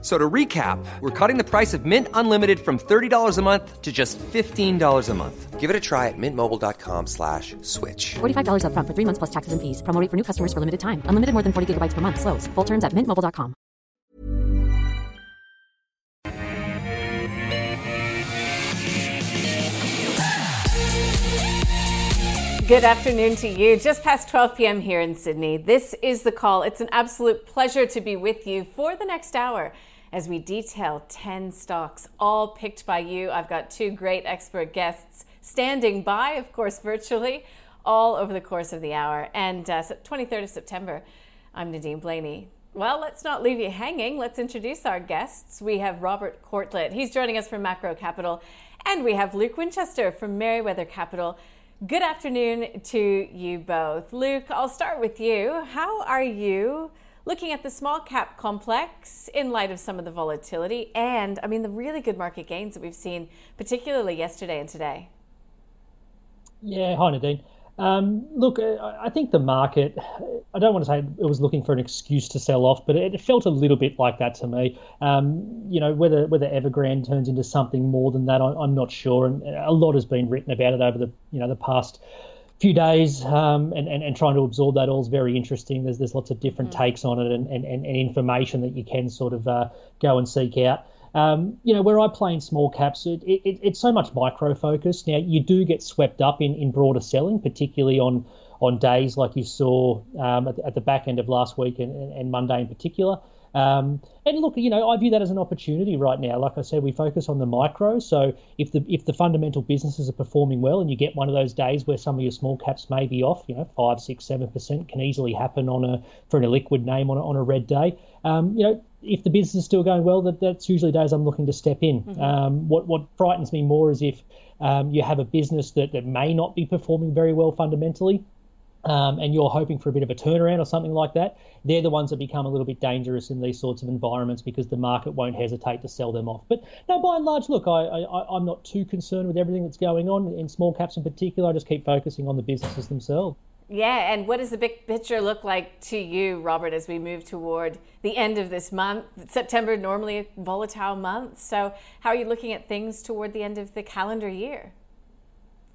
So to recap, we're cutting the price of Mint Unlimited from $30 a month to just $15 a month. Give it a try at mintmobile.com slash switch. $45 up front for three months plus taxes and fees. Promo rate for new customers for limited time. Unlimited more than 40 gigabytes per month. Slows. Full terms at mintmobile.com. Good afternoon to you. Just past 12 p.m. here in Sydney. This is The Call. It's an absolute pleasure to be with you for the next hour as we detail 10 stocks, all picked by you. I've got two great expert guests standing by, of course, virtually, all over the course of the hour. And uh, 23rd of September, I'm Nadine Blayney. Well, let's not leave you hanging. Let's introduce our guests. We have Robert Corlett. He's joining us from Maqro Capital. And we have Luke Winchester from Merewether Capital. Good afternoon to you both. Luke, I'll start with you. How are you looking at the small cap complex in light of some of the volatility and, I mean, the really good market gains that we've seen, particularly yesterday and today? Yeah, hi Nadine. Um, look, I think the market, I don't want to say it was looking for an excuse to sell off, but it felt a little bit like that to me. Um, you know, whether whether Evergrande turns into something more than that, I'm not sure. And a lot has been written about it over the you know the past few days, um, and, and, and trying to absorb that all is very interesting. There's there's lots of different mm. takes on it and, and, and information that you can sort of uh, go and seek out. Um, you know, where I play in small caps, it, it, it's so much micro focus. Now, you do get swept up in, in broader selling, particularly on on days like you saw um, at, at, the back end of last week and, and Monday in particular. Um, and look, you know, I view that as an opportunity right now. Like I said, we focus on the micro. So if the if the fundamental businesses are performing well, and you get one of those days where some of your small caps may be off, you know, five, six, seven percent can easily happen on a for an illiquid name on a, on a red day. Um, you know, if the business is still going well, that that's usually days I'm looking to step in. Mm-hmm. Um, what what frightens me more is if um, you have a business that, that may not be performing very well fundamentally, um, and you're hoping for a bit of a turnaround or something like that, they're the ones that become a little bit dangerous in these sorts of environments because the market won't hesitate to sell them off. But no, by and large, look, I, I'm not too concerned with everything that's going on in small caps in particular. I just keep focusing on the businesses themselves. Yeah, and what does the big picture look like to you, Robert, as we move toward the end of this month? September normally a volatile month, so how are you looking at things toward the end of the calendar year?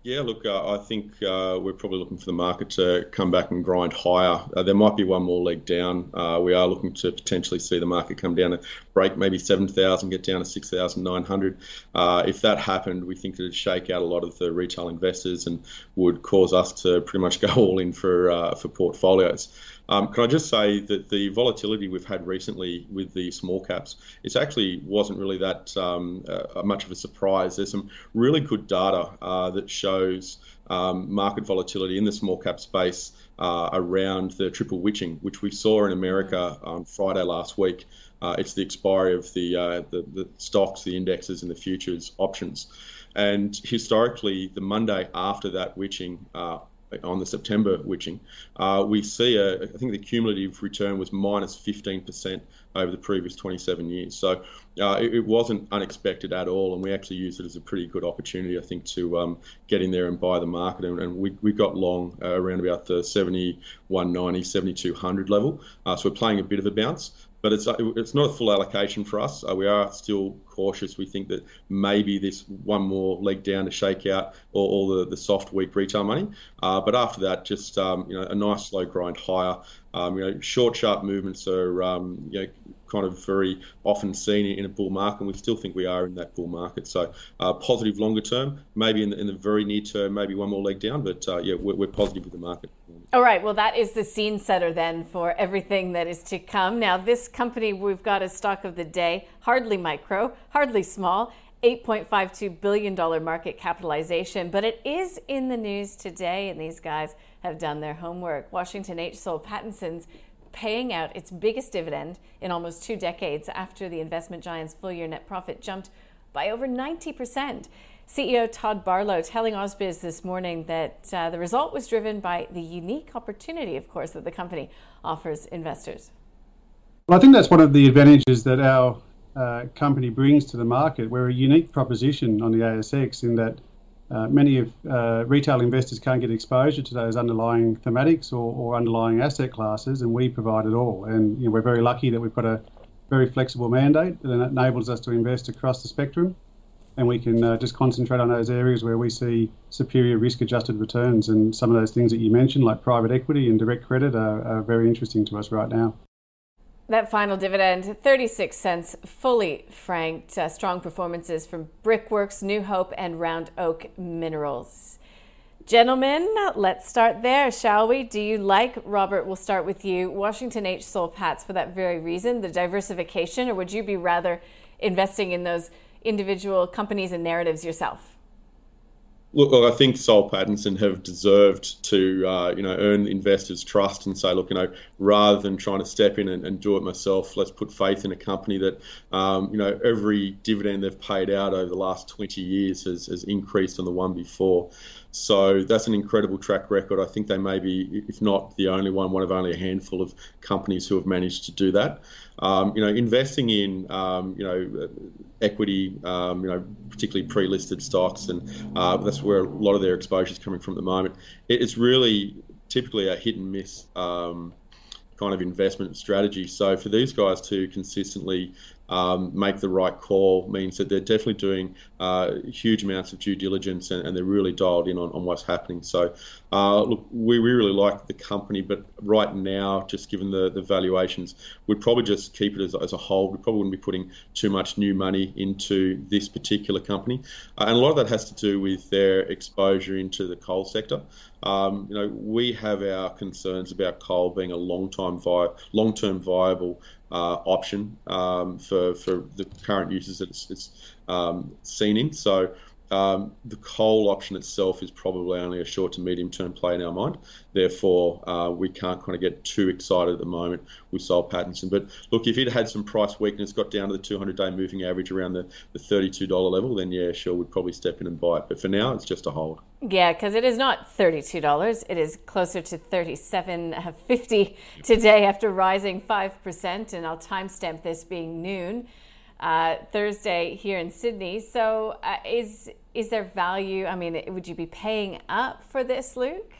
Yeah, look, uh, I think uh, we're probably looking for the market to come back and grind higher. Uh, there might be one more leg down. Uh, we are looking to potentially see the market come down and break maybe 7,000, get down to 6,900. Uh, if that happened, we think it would shake out a lot of the retail investors and would cause us to pretty much go all in for uh, for portfolios. Um, can I just say that the volatility we've had recently with the small caps, it actually wasn't really that um, uh, much of a surprise. There's some really good data uh, that shows um, market volatility in the small cap space uh, around the triple witching, which we saw in America on Friday last week. Uh, it's the expiry of the, uh, the, the stocks, the indexes, and the futures options. And historically, the Monday after that witching, uh, on the September witching, uh, we see a, I think the cumulative return was minus 15% over the previous 27 years. So uh, it, it, wasn't unexpected at all, and we actually used it as a pretty good opportunity, I think, to um, get in there and buy the market. And, and we, we got long uh, around about the 7190, 7200 level. Uh, so we're playing a bit of a bounce but it's it's not a full allocation for us. Uh, we are still cautious. We think that maybe this one more leg down to shake out all, all the, the soft, weak retail money. Uh, but after that, just um, you know a nice slow grind higher. Um, you know, short, sharp movements are um, you know kind of very often seen in a bull market, and we still think we are in that bull market. So uh, positive longer term, maybe in the, in the very near term, maybe one more leg down, but uh, yeah, we're, we're positive with the market. All right, well, that is the scene setter then for everything that is to come. Now, this company we've got as stock of the day, hardly micro, hardly small, $8.52 billion market capitalization, but it is in the news today, and these guys have done their homework. Washington H. Soul Pattinson's paying out its biggest dividend in almost two decades after the investment giant's full year net profit jumped by over 90%. CEO Todd Barlow telling Ausbiz this morning that uh, the result was driven by the unique opportunity, of course, that the company offers investors. Well, I think that's one of the advantages that our uh, company brings to the market. We're a unique proposition on the ASX in that uh, many of uh, retail investors can't get exposure to those underlying thematics or, or, underlying asset classes, and we provide it all. And you know, we're very lucky that we've got a very flexible mandate that enables us to invest across the spectrum, and we can uh, just concentrate on those areas where we see superior risk-adjusted returns. And some of those things that you mentioned, like private equity and direct credit, are, are very interesting to us right now. That final dividend, 36 cents, fully franked. Uh, strong performances from Brickworks, New Hope, and Round Oak Minerals. Gentlemen, let's start there, shall we? Do you like, Robert, we'll start with you, Washington H. Soul Pats for that very reason, the diversification, or would you be rather investing in those individual companies and narratives yourself? Look, look, I think Soul Pattinson have deserved to, uh, you know, earn investors' trust and say, look, you know, rather than trying to step in and, and do it myself, let's put faith in a company that, um, you know, every dividend they've paid out over the last 20 years has, has increased on the one before. So that's an incredible track record. I think they may be, if not the only one, one of only a handful of companies who have managed to do that. Um, you know, investing in um, you know equity, um, you know, particularly pre-listed stocks, and uh, that's where a lot of their exposure is coming from at the moment. It's really typically a hit and miss um, kind of investment strategy. So for these guys to consistently um, make the right call means that they're definitely doing uh, huge amounts of due diligence and, and, they're really dialed in on, on what's happening. So, uh, look, we, we really like the company, but right now, just given the, the valuations, we'd probably just keep it as, as a whole. We probably wouldn't be putting too much new money into this particular company. Uh, and a lot of that has to do with their exposure into the coal sector. Um, you know, we have our concerns about coal being a long-time vi- long-term viable uh, option um, for, for the current uses that it's, it's um, seen in. So um, the coal option itself is probably only a short to medium term play in our mind. Therefore, uh, we can't kind of get too excited at the moment with Soul Pattinson. But look, if it had some price weakness, got down to the 200 day moving average around the, the $32 level, then yeah, sure, we'd probably step in and buy it. But for now, it's just a hold. Yeah, because it is not $32. It is closer to $37.50 today after rising 5%. And I'll timestamp this being noon uh, Thursday here in Sydney. So, uh, is is there value? I mean, would you be paying up for this, Luke?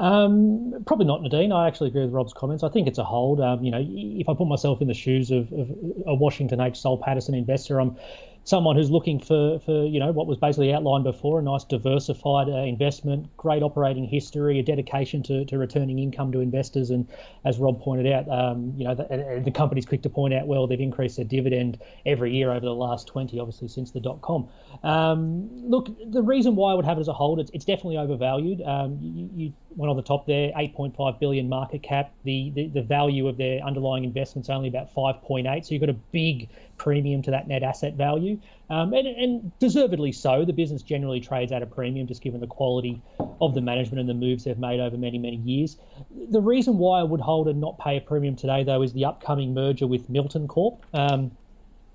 Um, probably not, Nadine. I actually agree with Rob's comments. I think it's a hold. Um, you know, if I put myself in the shoes of, of a Washington H. Soul Pattinson investor, I'm someone who's looking for, for you know what was basically outlined before a nice diversified uh, investment great operating history a dedication to, to returning income to investors. And as rob pointed out um, you know the, the company's quick to point out well they've increased their dividend every year over the last 20 obviously since the dot com. Um, look the reason why i would have it as a hold it's, it's definitely overvalued. Um, you, you went on the top there 8.5 billion market cap. The, the, the value of their underlying investments only about 5.8 so you've got a big premium to that net asset value, um, and, and, deservedly so. The business generally trades at a premium, just given the quality of the management and the moves they've made over many, many years. The reason why I would hold and not pay a premium today, though, is the upcoming merger with Milton Corp. Um,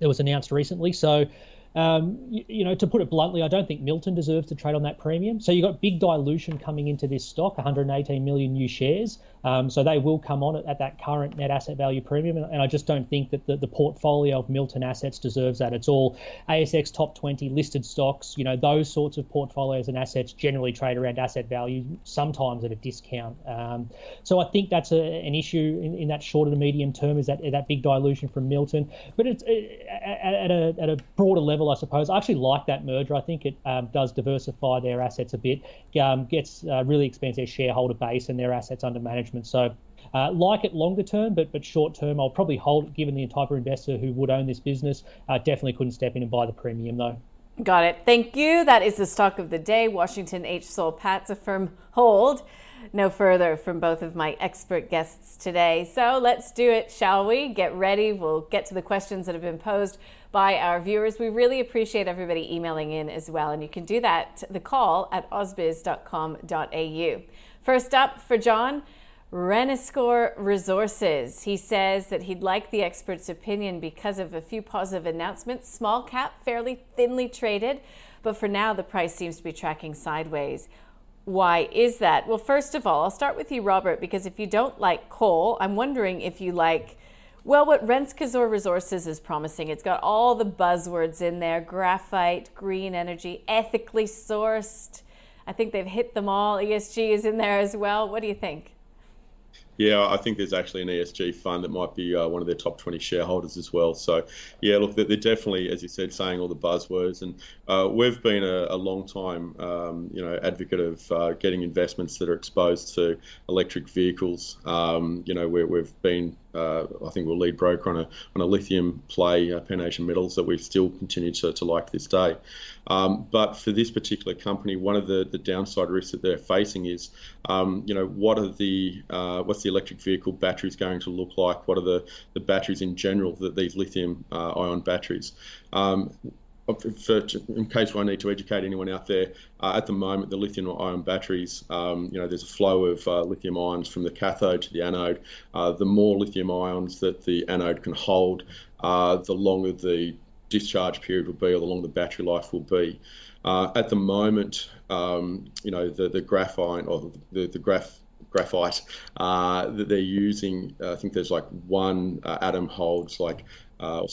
it was announced recently, so um, you, you, know, to put it bluntly, I don't think Milton deserves to trade on that premium. So you've got big dilution coming into this stock, 118 million new shares. Um, so they will come on at, at, that current net asset value premium. And, and I just don't think that the, the, portfolio of Milton assets deserves that. It's all ASX top 20 listed stocks. You know, those sorts of portfolios and assets generally trade around asset value, sometimes at a discount. Um, so I think that's a, an issue in, in, that shorter to medium term is that that big dilution from Milton. But it's at a, at a broader level, I suppose. I actually like that merger. I think it um, does diversify their assets a bit, um, gets uh, really expands their shareholder base and their assets under management. So uh, like it longer term, but but short term, I'll probably hold it given the type of investor who would own this business. Uh, definitely couldn't step in and buy the premium though. Got it. Thank you. That is the stock of the day. Washington H. Soul Pat's a firm hold. No further from both of my expert guests today. So let's do it, shall we? Get ready. We'll get to the questions that have been posed by our viewers. We really appreciate everybody emailing in as well. And you can do that, the call at ausbiz.com.au. First up for John, Renascor Resources. He says that he'd like the expert's opinion because of a few positive announcements. Small cap, fairly thinly traded, but for now the price seems to be tracking sideways. Why is that? Well, first of all, I'll start with you, Robert, because if you don't like coal, I'm wondering if you like, well, what Renascor Resources is promising. It's got all the buzzwords in there graphite, green energy, ethically sourced. I think they've hit them all. ESG is in there as well. What do you think? Yeah, I think there's actually an ESG fund that might be uh, one of their top 20 shareholders as well. So, yeah, look, they're definitely, as you said, saying all the buzzwords, and uh, we've been a, a long time, um, you know, advocate of uh, getting investments that are exposed to electric vehicles. Um, you know, we have been uh, I think we'll lead broker on a on a lithium play, uh, Pan Asian Metals, that we still continue to, to like this day. Um, but for this particular company, one of the, the downside risks that they're facing is, um, you know, what are the uh, what's the electric vehicle batteries going to look like? What are the, the batteries in general that these lithium uh, ion batteries? Um, for, in case I need to educate anyone out there, uh, at the moment the lithium-ion batteries, um, you know, there's a flow of uh, lithium ions from the cathode to the anode. Uh, the more lithium ions that the anode can hold, uh, the longer the discharge period will be, or the longer the battery life will be. Uh, at the moment, um, you know, the the graphite or the the graph graphite uh, that they're using, I think there's like one atom holds like, uh,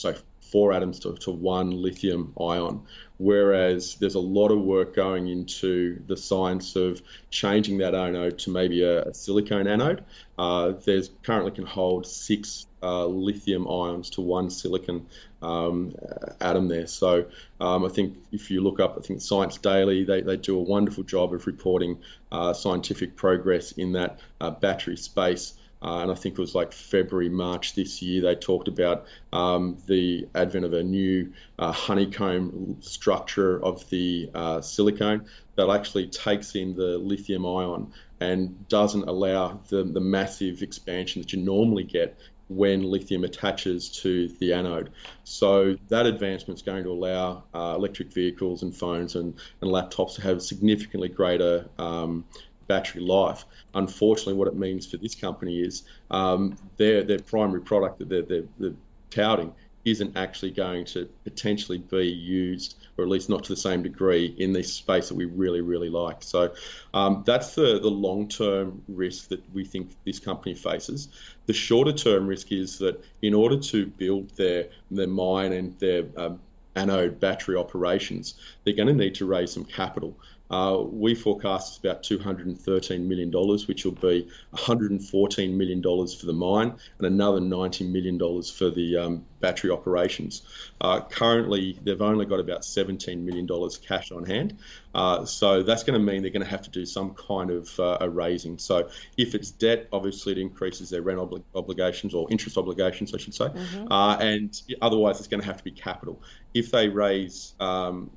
four atoms to, to one lithium ion. Whereas there's a lot of work going into the science of changing that anode to maybe a, a silicone anode. Uh, there's currently can hold six uh, lithium ions to one silicon um, atom there. So um, I think if you look up, I think Science Daily, they, they do a wonderful job of reporting uh, scientific progress in that uh, battery space. Uh, and I think it was like February, March this year, they talked about um, the advent of a new uh, honeycomb structure of the uh, silicone that actually takes in the lithium ion and doesn't allow the, the massive expansion that you normally get when lithium attaches to the anode. So that advancement is going to allow uh, electric vehicles and phones and, and laptops to have significantly greater um, battery life. Unfortunately, what it means for this company is um, their their primary product that they're, they're, they're touting isn't actually going to potentially be used, or at least not to the same degree, in this space that we really, really like. So um, that's the, the long term risk that we think this company faces. The shorter term risk is that in order to build their, their mine and their um, anode battery operations, they're going to need to raise some capital. Uh, we forecast about $213 million, which will be $114 million for the mine and another $90 million for the um, battery operations. Uh, currently, they've only got about $17 million cash on hand. Uh, so that's going to mean they're going to have to do some kind of uh, a raising. So if it's debt, obviously it increases their rent obli- obligations or interest obligations, I should say. Mm-hmm. Uh, and otherwise, it's going to have to be capital. If they raise um,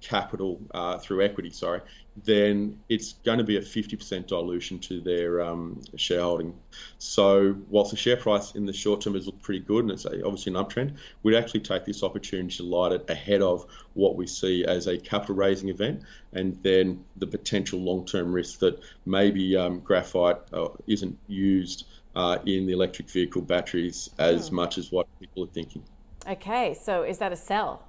capital uh, through equity, sorry, then it's going to be a 50% dilution to their um, shareholding. So, whilst the share price in the short term has looked pretty good and it's obviously an uptrend, we'd actually take this opportunity to light it ahead of what we see as a capital raising event and then the potential long term risk that maybe um, graphite uh, isn't used uh, in the electric vehicle batteries as hmm. much as what people are thinking. Okay, so is that a sell?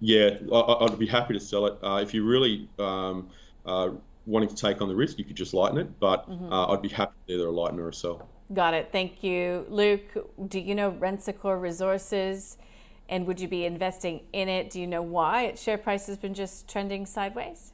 Yeah, I, would be happy to sell it. Uh, if you're really um, uh, wanting to take on the risk, you could just lighten it. But mm-hmm. uh, I'd be happy to either a lighten or a sell. Got it. Thank you, Luke. Do you know Renascor Resources, and would you be investing in it? Do you know why its share price has been just trending sideways?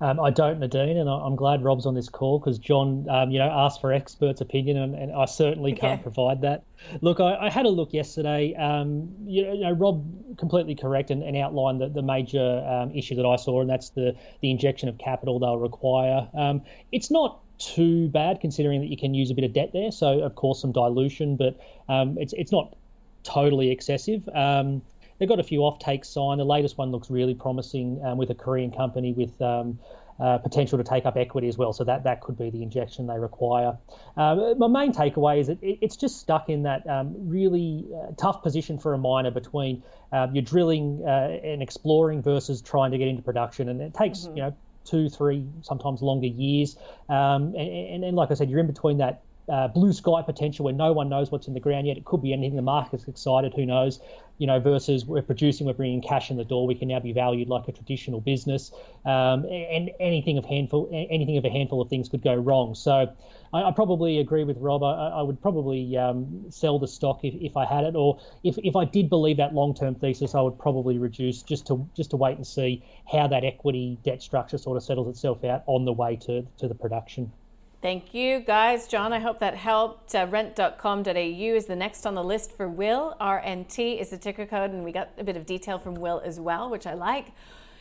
Um, I don't, Nadine, and I'm glad Rob's on this call because John, um, you know, asked for experts' opinion, and, and I certainly can't provide that. Look, I, I, had a look yesterday. Um, you, know, Rob completely correct and, and outlined the, the major um, issue that I saw, and that's the the injection of capital they'll require. Um, it's not too bad considering that you can use a bit of debt there, so of course some dilution, but um, it's it's not totally excessive. Um, they've got a few off takes signed. The latest one looks really promising um, with a Korean company with um, uh, potential to take up equity as well. So that that could be the injection they require. Uh, my main takeaway is that it, it's just stuck in that um, really uh, tough position for a miner between um, you're drilling uh, and exploring versus trying to get into production, and it takes mm-hmm. you know two, three, sometimes longer years. Um, and, and, and, like I said, you're in between that uh, blue sky potential where no one knows what's in the ground yet. It could be anything. The market's excited. Who knows? You know, versus we're producing, we're bringing cash in the door. We can now be valued like a traditional business. Um, and anything of handful, anything of a handful of things could go wrong. So, I, I probably agree with Rob. I, I would probably um, sell the stock if, if I had it, or if, if I did believe that long term thesis, I would probably reduce just to just to wait and see how that equity debt structure sort of settles itself out on the way to to the production. Thank you, guys. John, I hope that helped. Uh, rent.com.au is the next on the list for Will. RNT is the ticker code, and we got a bit of detail from Will as well, which I like.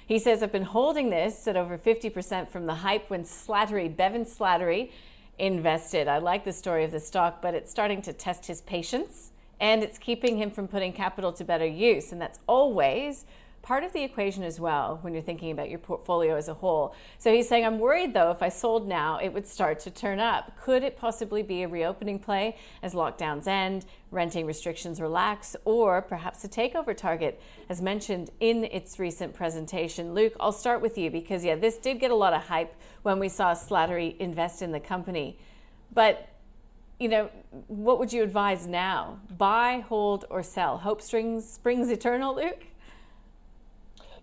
He says, I've been holding this at over 50% from the hype when Slattery, Bevan Slattery, invested. I like the story of the stock, but it's starting to test his patience and it's keeping him from putting capital to better use. And that's always part of the equation as well when you're thinking about your portfolio as a whole. So he's saying, I'm worried though, if I sold now, it would start to turn up. Could it possibly be a reopening play as lockdowns end, renting restrictions relax, or perhaps a takeover target, as mentioned in its recent presentation? Luke, I'll start with you because, yeah, this did get a lot of hype when we saw Slattery invest in the company. But you know, what would you advise now? Buy, hold, or sell? Hope springs springs eternal, Luke.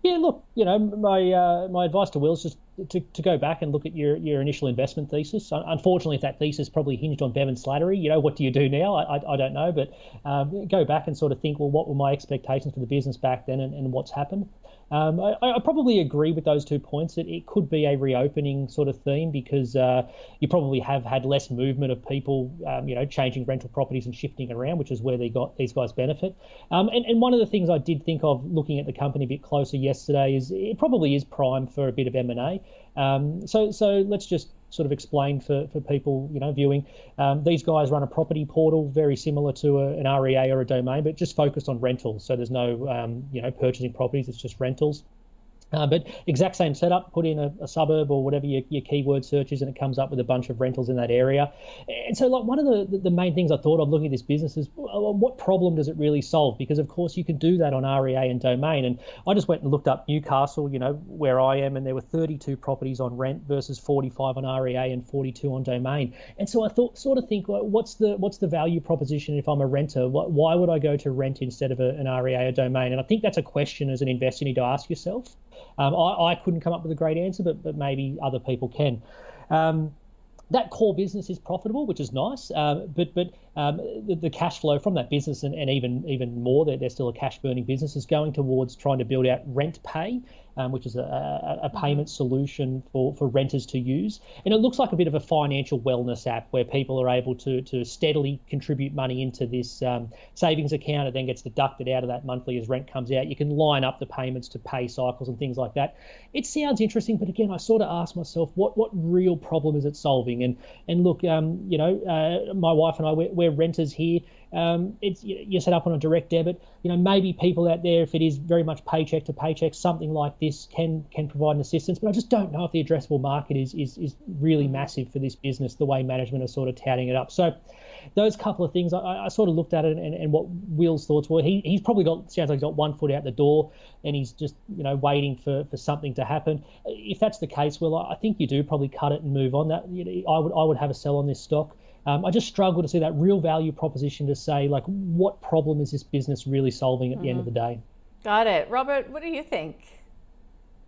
Yeah, look, you know, my uh, my advice to Will is just to, to go back and look at your, your initial investment thesis. Unfortunately, if that thesis probably hinged on Bevan Slattery, you know, what do you do now? I, I, I don't know, but um, go back and sort of think, well, what were my expectations for the business back then and, and what's happened? Um, I, I, probably agree with those two points that it could be a reopening sort of theme because uh, you probably have had less movement of people, um, you know, changing rental properties and shifting around, which is where they got these guys benefit. Um, and, and one of the things I did think of looking at the company a bit closer yesterday is it probably is prime for a bit of M and A. Um, so so let's just sort of explain for, for people you know viewing. Um, these guys run a property portal very similar to a, an REA or a domain, but just focused on rentals. So there's no um, you know purchasing properties; it's just rentals. Uh, but exact same setup, put in a, a suburb or whatever your, your, keyword search is, and it comes up with a bunch of rentals in that area. And so, like one of the, the main things I thought of looking at this business is well, what problem does it really solve? Because of course you can do that on REA and domain. And I just went and looked up Newcastle, you know, where I am, and there were 32 properties on rent versus 45 on REA and 42 on domain. And so I thought, sort of think, well, what's the what's the value proposition if I'm a renter? Why would I go to rent instead of a, an REA or domain? And I think that's a question as an investor you need to ask yourself. Um, I, I, couldn't come up with a great answer, but, but maybe other people can. Um, that core business is profitable, which is nice. Uh, but but um, the, the, cash flow from that business, and, and even even more, they're, they're still a cash burning business, is going towards trying to build out rent pay um, which is a, a, a, payment solution for, for renters to use. And it looks like a bit of a financial wellness app where people are able to, to steadily contribute money into this um, savings account. It then gets deducted out of that monthly as rent comes out. You can line up the payments to pay cycles and things like that. It sounds interesting, but again, I sort of ask myself, what what real problem is it solving? And and look, um, you know, uh, my wife and I, we're, we're renters here. Um, it's you're set up on a direct debit. You know, maybe people out there, if it is very much paycheck to paycheck, something like this can can provide an assistance. But I just don't know if the addressable market is is is really massive for this business. The way management are sort of touting it up. So those couple of things, I, I sort of looked at it and, and what Will's thoughts were. He, he's probably got sounds like he's got one foot out the door and he's just you know waiting for, for something to happen. If that's the case, Will, I think you do probably cut it and move on. That you know, I would I would have a sell on this stock. Um, I just struggle to see that real value proposition to say, like, what problem is this business really solving at the mm-hmm. end of the day? Got it. Robert, what do you think?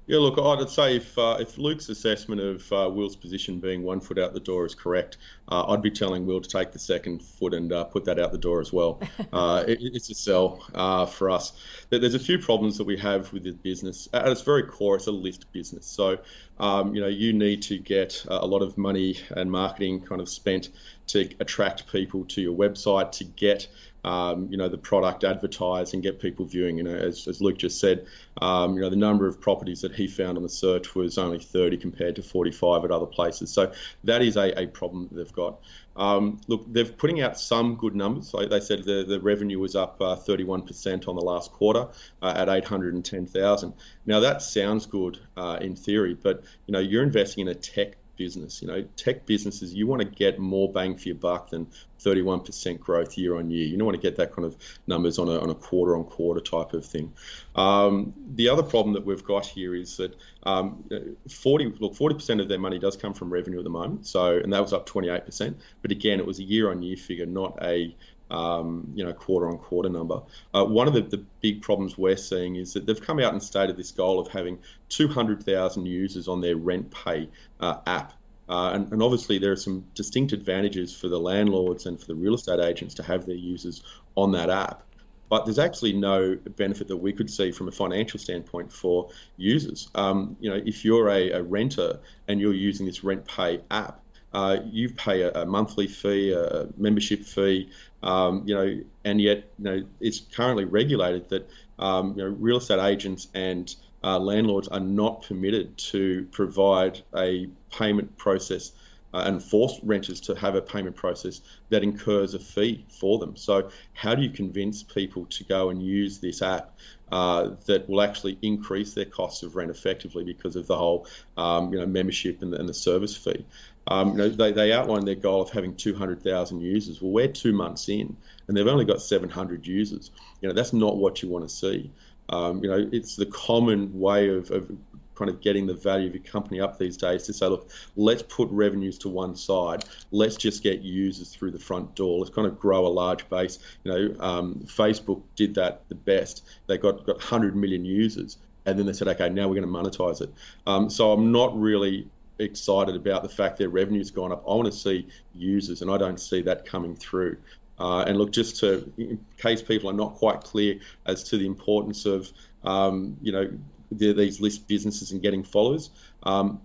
Yeah, look, I'd say if uh, if Luke's assessment of uh, Will's position being one foot out the door is correct, uh, I'd be telling Will to take the second foot and uh, put that out the door as well. Uh, it, it's a sell uh, for us. There's a few problems that we have with the business. At its very core, it's a list business. So, um, you know, you need to get a lot of money and marketing kind of spent to attract people to your website, to get um, you know, the product advertised and get people viewing. You know, as, as Luke just said, um, you know, the number of properties that he found on the search was only 30 compared to 45 at other places. So that is a, a problem that they've got. Um, look, they're putting out some good numbers. Like they said, the, the revenue was up uh, 31% on the last quarter uh, at 810,000. Now that sounds good uh, in theory, but you know, you're investing in a tech business. You know, tech businesses, you want to get more bang for your buck than 31% growth year on year. You don't want to get that kind of numbers on a, on a quarter on quarter type of thing. Um, the other problem that we've got here is that um, 40 look 40% of their money does come from revenue at the moment. So and that was up 28%. But again, it was a year on year figure, not a um, you know, quarter on quarter number. Uh, one of the, the big problems we're seeing is that they've come out and stated this goal of having 200,000 users on their rent pay uh, app. Uh, and, and, obviously, there are some distinct advantages for the landlords and for the real estate agents to have their users on that app. But there's actually no benefit that we could see from a financial standpoint for users. Um, you know, if you're a, a renter and you're using this rent pay app, uh, you pay a, a, monthly fee, a membership fee, um, you know, and yet you know it's currently regulated that um, you know real estate agents and uh, landlords are not permitted to provide a payment process uh, and force renters to have a payment process that incurs a fee for them. So, how do you convince people to go and use this app uh, that will actually increase their costs of rent effectively because of the whole, um, you know, membership and the, and the service fee? Um, you know, they, they outlined their goal of having 200,000 users. Well, we're two months in, and they've only got 700 users. You know, that's not what you want to see. Um, you know, it's the common way of, of kind of getting the value of your company up these days to say, look, let's put revenues to one side. Let's just get users through the front door. Let's kind of grow a large base. You know, um, Facebook did that the best. They got, got 100 million users. And then they said, okay, now we're going to monetize it. Um, so I'm not really excited about the fact their revenue's gone up. I want to see users, and I don't see that coming through. Uh, and look, just to in case people are not quite clear as to the importance of um, you know the, these list businesses and getting followers, um,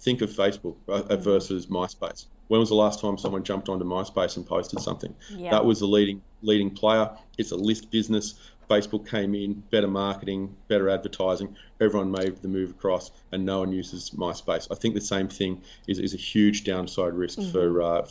think of Facebook uh, versus MySpace. When was the last time someone jumped onto MySpace and posted something? Yeah. That was the leading leading player. It's a list business. Facebook came in, better marketing, better advertising. Everyone made the move across, and no one uses MySpace. I think the same thing is, is a huge downside risk mm-hmm. for, uh,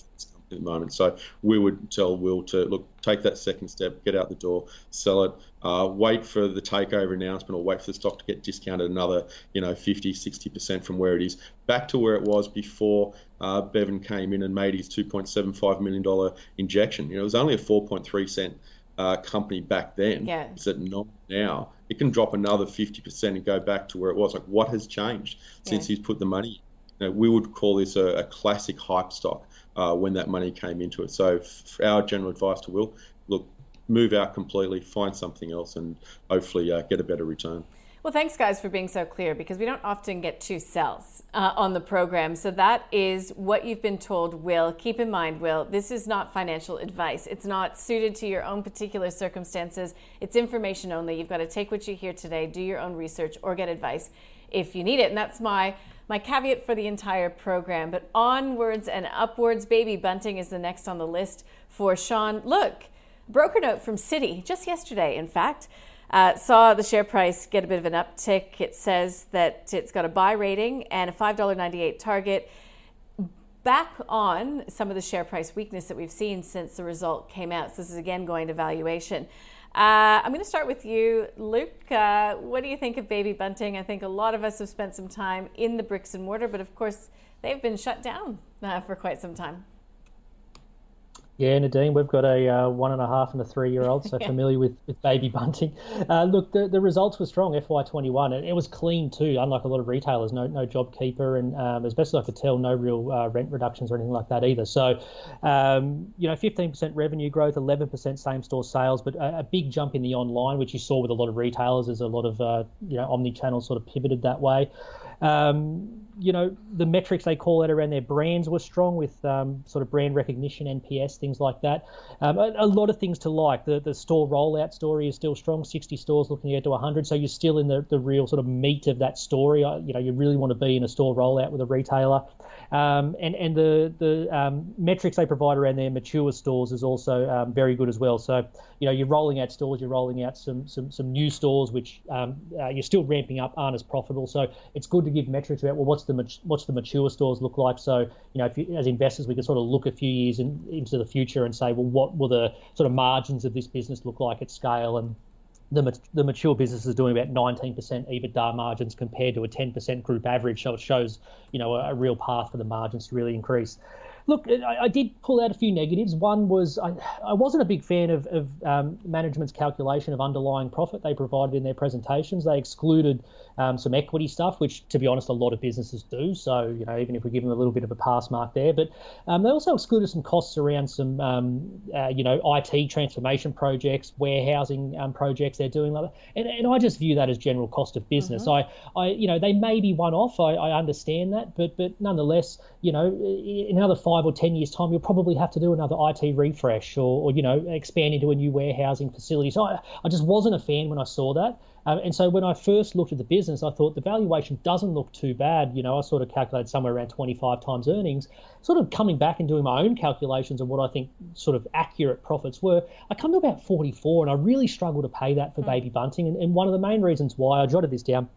at the moment. So we would tell Will to look, take that second step, get out the door, sell it, uh, wait for the takeover announcement, or wait for the stock to get discounted another, you know, 50, 60 percent from where it is, back to where it was before uh, Bevan came in and made his 2.75 million dollar injection. You know, it was only a 4.3 cent uh, company back then yeah. is that not now. It can drop another 50% and go back to where it was. Like, what has changed since yeah. he's put the money? You know, we would call this a, a classic hype stock uh, when that money came into it. So, our general advice to Will, look, move out completely, find something else, and hopefully uh, get a better return. Well, thanks, guys, for being so clear because we don't often get two sells uh, on the program. So that is what you've been told, Will. Keep in mind, Will, this is not financial advice. It's not suited to your own particular circumstances. It's information only. You've got to take what you hear today, do your own research, or get advice if you need it. And that's my my caveat for the entire program. But onwards and upwards, baby bunting is the next on the list for Sean. Look, broker note from Citi just yesterday, in fact. Uh, saw the share price get a bit of an uptick. It says that it's got a buy rating and a $5.98 target. Back on some of the share price weakness that we've seen since the result came out. So this is again going to valuation. Uh, I'm going to start with you, Luke. Uh, what do you think of Baby Bunting? I think a lot of us have spent some time in the bricks and mortar, but of course, they've been shut down uh, for quite some time. Yeah, Nadine, we've got a uh, one and a half and a three year old, so yeah. familiar with, with baby bunting. Uh, look, the, the results were strong, FY21, and it was clean too, unlike a lot of retailers. No no job keeper, and um, as best as I could tell, no real uh, rent reductions or anything like that either. So, um, you know, 15% revenue growth, 11% same store sales, but a, a, big jump in the online, which you saw with a lot of retailers as a lot of, uh, you know, omni channel sort of pivoted that way. Um, you know, the metrics they call out around their brands were strong with um, sort of brand recognition, NPS, things like that. Um, a, a, lot of things to like. The the store rollout story is still strong, 60 stores looking to get to 100. So you're still in the, the real sort of meat of that story. You know, you really want to be in a store rollout with a retailer. Um, and and the the um, metrics they provide around their mature stores is also um, very good as well. So you know you're rolling out stores, you're rolling out some some, some new stores which um, uh, you're still ramping up aren't as profitable. So it's good to give metrics about well what's the what's the mature stores look like. So you know if you, as investors we can sort of look a few years in, into the future and say well what will the sort of margins of this business look like at scale and the, the mature business is doing about 19% EBITDA margins compared to a 10% group average. So it shows, you know, a, a real path for the margins to really increase. Look, I, I, did pull out a few negatives. One was I, I wasn't a big fan of, of um, management's calculation of underlying profit they provided in their presentations. They excluded um, some equity stuff, which, to be honest, a lot of businesses do. So, you know, even if we give them a little bit of a pass mark there, but um, they also excluded some costs around some, um, uh, you know, IT transformation projects, warehousing um, projects they're doing, and, and I just view that as general cost of business. Mm-hmm. I, I, you know, they may be one off. I, I understand that, but but nonetheless, you know, in another five or ten years' time, you'll probably have to do another IT refresh or, or you know, expand into a new warehousing facility. So I, I just wasn't a fan when I saw that. Um, and so when I first looked at the business, I thought the valuation doesn't look too bad. You know, I sort of calculated somewhere around 25 times earnings. Sort of coming back and doing my own calculations of what I think sort of accurate profits were, I come to about 44, and I really struggle to pay that for mm. Baby Bunting. And, and one of the main reasons why I jotted this down,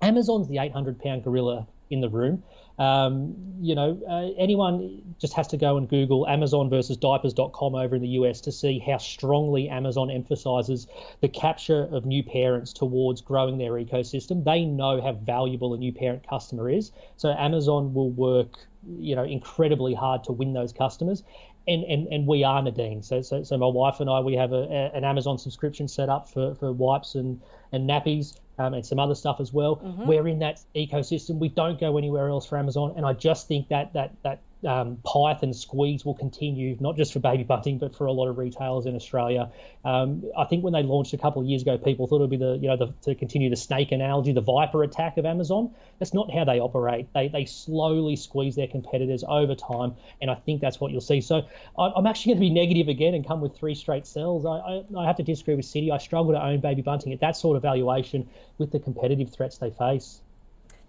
Amazon's the 800 pound gorilla in the room. Um, you know, uh, anyone just has to go and Google Amazon versus diapers.com over in the US to see how strongly Amazon emphasizes the capture of new parents towards growing their ecosystem. They know how valuable a new parent customer is. So Amazon will work, you know, incredibly hard to win those customers. And, and, and we are Nadine. So, so, so my wife and I, we have a, a, an Amazon subscription set up for, for wipes and, and nappies um, and some other stuff as well. Mm-hmm. We're in that ecosystem. We don't go anywhere else for Amazon, and I just think that that that um, Python squeeze will continue, not just for Baby Bunting, but for a lot of retailers in Australia. Um, I think when they launched a couple of years ago, people thought it would be the, you know, the, to continue the snake analogy, the viper attack of Amazon. That's not how they operate. They, they slowly squeeze their competitors over time, and I think that's what you'll see. So I'm actually going to be negative again and come with three straight sells. I, I, I have to disagree with Citi. I struggle to own Baby Bunting at that sort of valuation with the competitive threats they face.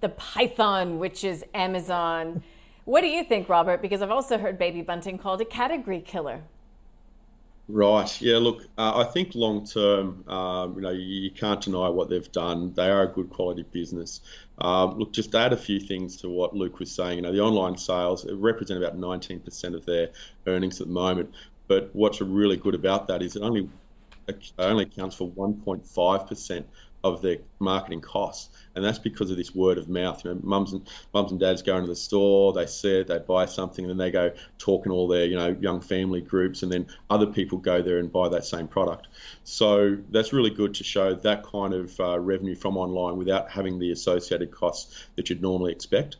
The Python, which is Amazon. What do you think, Robert? Because I've also heard Baby Bunting called a category killer. Right. Yeah. Look, uh, I think long term, um, you know, you, can't deny what they've done. They are a good quality business. Um, look, just add a few things to what Luke was saying. You know, the online sales represent about 19% of their earnings at the moment. But what's really good about that is it only it only accounts for 1.5% of their marketing costs, and that's because of this word of mouth. You know, mums and mums and dads go into the store, they see it, they buy something, and then they go talking all their you know young family groups, and then other people go there and buy that same product. So that's really good to show that kind of uh, revenue from online without having the associated costs that you'd normally expect.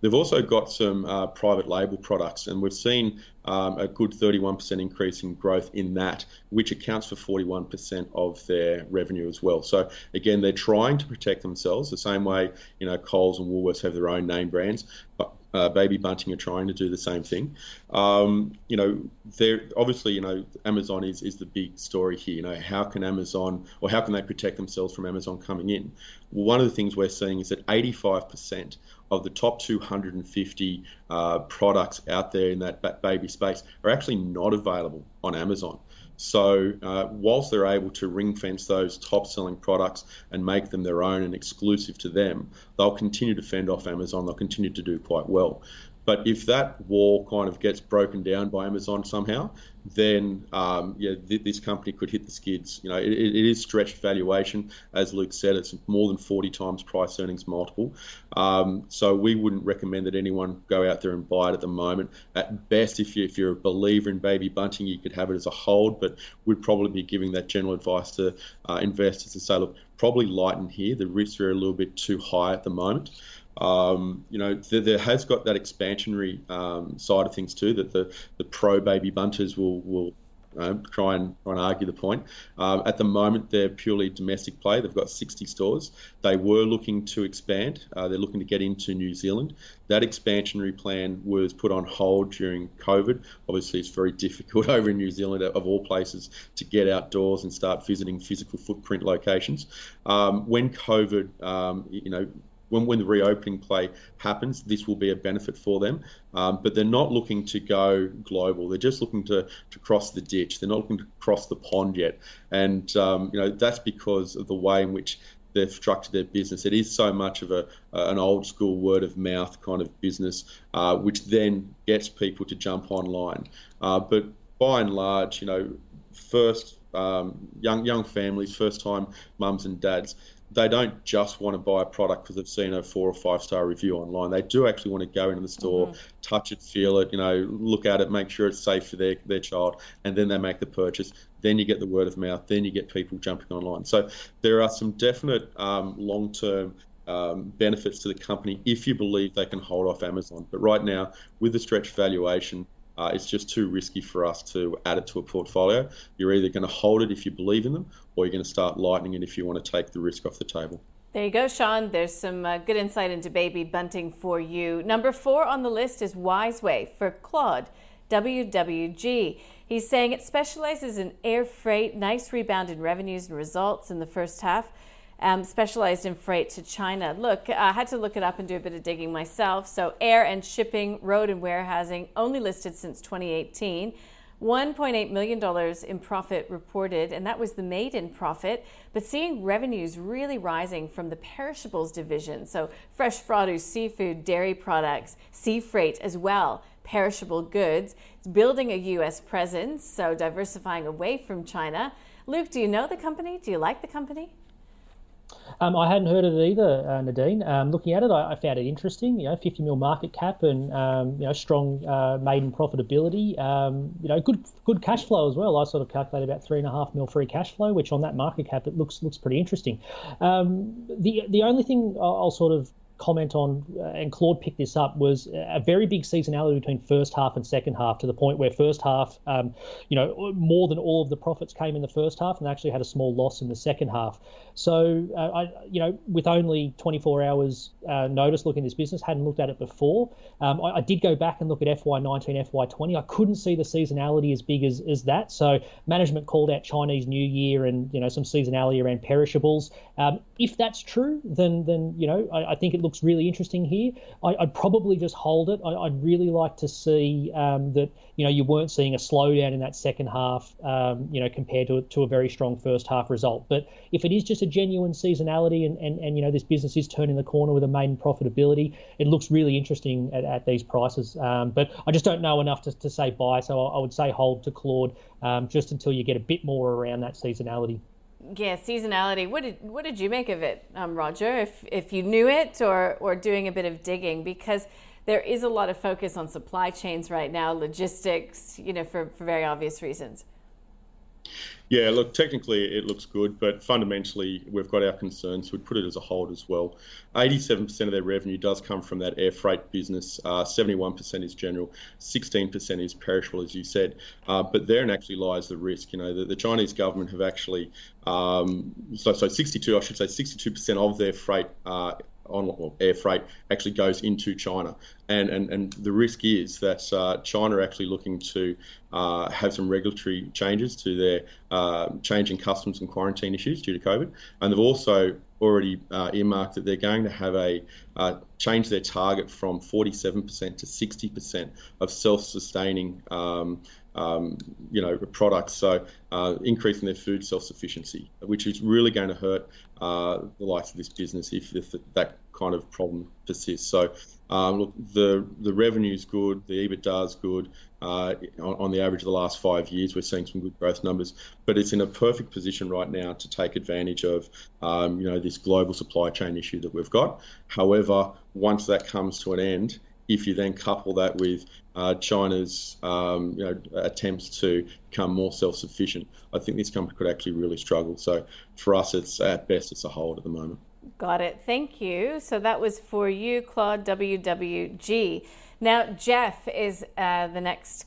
They've also got some uh, private label products, and we've seen um, a good 31% increase in growth in that, which accounts for 41% of their revenue as well. So again, they're trying to protect themselves the same way you know Coles and Woolworths have their own name brands, but uh, Baby Bunting are trying to do the same thing. Um, you know, they're obviously, you know, Amazon is, is the big story here. You know, how can Amazon or how can they protect themselves from Amazon coming in? Well, one of the things we're seeing is that 85% of the top 250 uh, products out there in that baby space are actually not available on Amazon. So, uh, whilst they're able to ring fence those top selling products and make them their own and exclusive to them, they'll continue to fend off Amazon. They'll continue to do quite well. But if that wall kind of gets broken down by Amazon somehow, then um, yeah, th- this company could hit the skids. You know, it, it is stretched valuation, as Luke said. It's more than 40 times price earnings multiple. Um, so we wouldn't recommend that anyone go out there and buy it at the moment. At best, if, you, if you're a believer in baby bunting, you could have it as a hold, but we'd probably be giving that general advice to uh, investors to say, look, probably lighten here. The risks are a little bit too high at the moment. Um, you know, there, there, has got that expansionary um, side of things too. That the, the pro baby bunters will will uh, try and try and argue the point. Um, at the moment, they're purely domestic play. They've got 60 stores. They were looking to expand. Uh, they're looking to get into New Zealand. That expansionary plan was put on hold during COVID. Obviously, it's very difficult over in New Zealand, of all places, to get outdoors and start visiting physical footprint locations. Um, when COVID, um, you know, when, when the reopening play happens, this will be a benefit for them. Um, but they're not looking to go global. They're just looking to, to cross the ditch. They're not looking to cross the pond yet. And, um, you know, that's because of the way in which they've structured their business. It is so much of a an old school word of mouth kind of business, uh, which then gets people to jump online. Uh, but by and large, you know, first um, young young families, first time mums and dads, they don't just want to buy a product because they've seen a four or five star review online. They do actually want to go into the store, mm-hmm. touch it, feel it, you know, look at it, make sure it's safe for their, their child, and then they make the purchase. Then you get the word of mouth. Then you get people jumping online. So there are some definite um, long term um, benefits to the company if you believe they can hold off Amazon. But right now, with the stretch valuation, uh, it's just too risky for us to add it to a portfolio. You're either going to hold it if you believe in them, or you're going to start lightening it if you want to take the risk off the table. There you go, Sean. There's some uh, good insight into baby bunting for you. Number four on the list isWiseway for Claude, WWG. He's saying it specializes in air freight, nice rebound in revenues and results in the first half um, specialized in freight to China. Look, I had to look it up and do a bit of digging myself. So, air and shipping, road and warehousing, only listed since 2018. $1.8 million in profit reported, and that was the maiden profit. But seeing revenues really rising from the perishables division, so fresh produce, seafood, dairy products, sea freight as well, perishable goods. It's building a U.S. presence, so diversifying away from China. Luke, do you know the company? Do you like the company? Um, I hadn't heard of it either, uh, Nadine. Um, looking at it, I, I, found it interesting. You know, 50 mil market cap and um, you know strong uh, maiden profitability. Um, you know, good good cash flow as well. I sort of calculated about three and a half mil free cash flow, which on that market cap it looks looks pretty interesting. Um, the the only thing I'll, I'll sort of comment on, uh, and Claude picked this up, was a very big seasonality between first half and second half to the point where first half, um, you know, more than all of the profits came in the first half and actually had a small loss in the second half. So, uh, I, you know, with only 24 hours uh, notice looking at this business, hadn't looked at it before. Um, I, I, did go back and look at FY19, FY20. I couldn't see the seasonality as big as, as that. So, management called out Chinese New Year and, you know, some seasonality around perishables. Um, if that's true, then, then you know, I, I think it looks really interesting here. I, would probably just hold it. I, would really like to see um, that you know you weren't seeing a slowdown in that second half, um, you know, compared to to a very strong first half result. But if it is just a genuine seasonality and, and, and you know this business is turning the corner with a main profitability, it looks really interesting at, at these prices. Um, but I just don't know enough to, to say buy, so I, I would say hold to Claude um, just until you get a bit more around that seasonality. Yeah, seasonality. What did what did you make of it, um, Roger? If if you knew it or or doing a bit of digging, because there is a lot of focus on supply chains right now, logistics, you know, for, for very obvious reasons. Yeah, look, technically it looks good, but fundamentally we've got our concerns. We'd put it as a hold as well. 87% of their revenue does come from that air freight business. Uh, 71% is general, 16% is perishable, as you said. Uh, but therein actually lies the risk. You know, the, the Chinese government have actually, um, so, so 62, I should say, 62% of their freight uh, on well, air freight actually goes into China, and and, and the risk is that uh, China are actually looking to uh, have some regulatory changes to their uh, changing customs and quarantine issues due to COVID, and they've also already uh, earmarked that they're going to have a uh, change their target from 47% to 60% of self-sustaining um, um, you know, products. So uh, increasing their food self-sufficiency, which is really going to hurt uh, the likes of this business if, if that kind of problem persists. So um, look, the the revenue is good, the EBITDA is good. Uh, on, on, the average of the last five years, we're seeing some good growth numbers, but it's in a perfect position right now to take advantage of, um, you know, this global supply chain issue that we've got. However, once that comes to an end, if you then couple that with uh, China's um, you know, attempts to become more self-sufficient, I think this company could actually really struggle. So for us, it's at best it's a hold at the moment. Got it. Thank you. So that was for you, Claude WWG. Now Jeff is uh, the next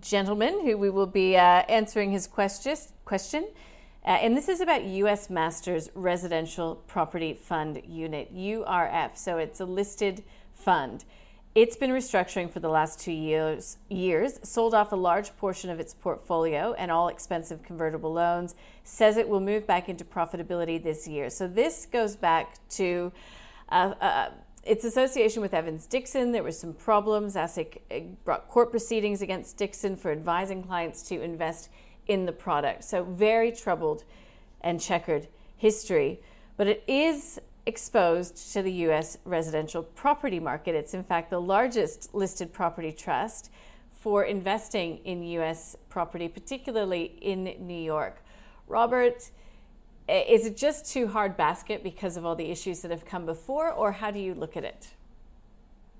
gentleman who we will be uh, answering his question. Question. Uh, and this is about U.S. Masters Residential Property Fund Unit, URF. So it's a listed fund. It's been restructuring for the last two years, years, sold off a large portion of its portfolio and all expensive convertible loans, says it will move back into profitability this year. So this goes back to uh, uh, its association with Evans Dixon. There were some problems. ASIC uh, brought court proceedings against Dixon for advising clients to invest in the product. So very troubled and checkered history. But it is exposed to the U.S. residential property market. It's, in fact, the largest listed property trust for investing in US property, particularly in New York. Robert, is it just too hard basket because of all the issues that have come before, or how do you look at it?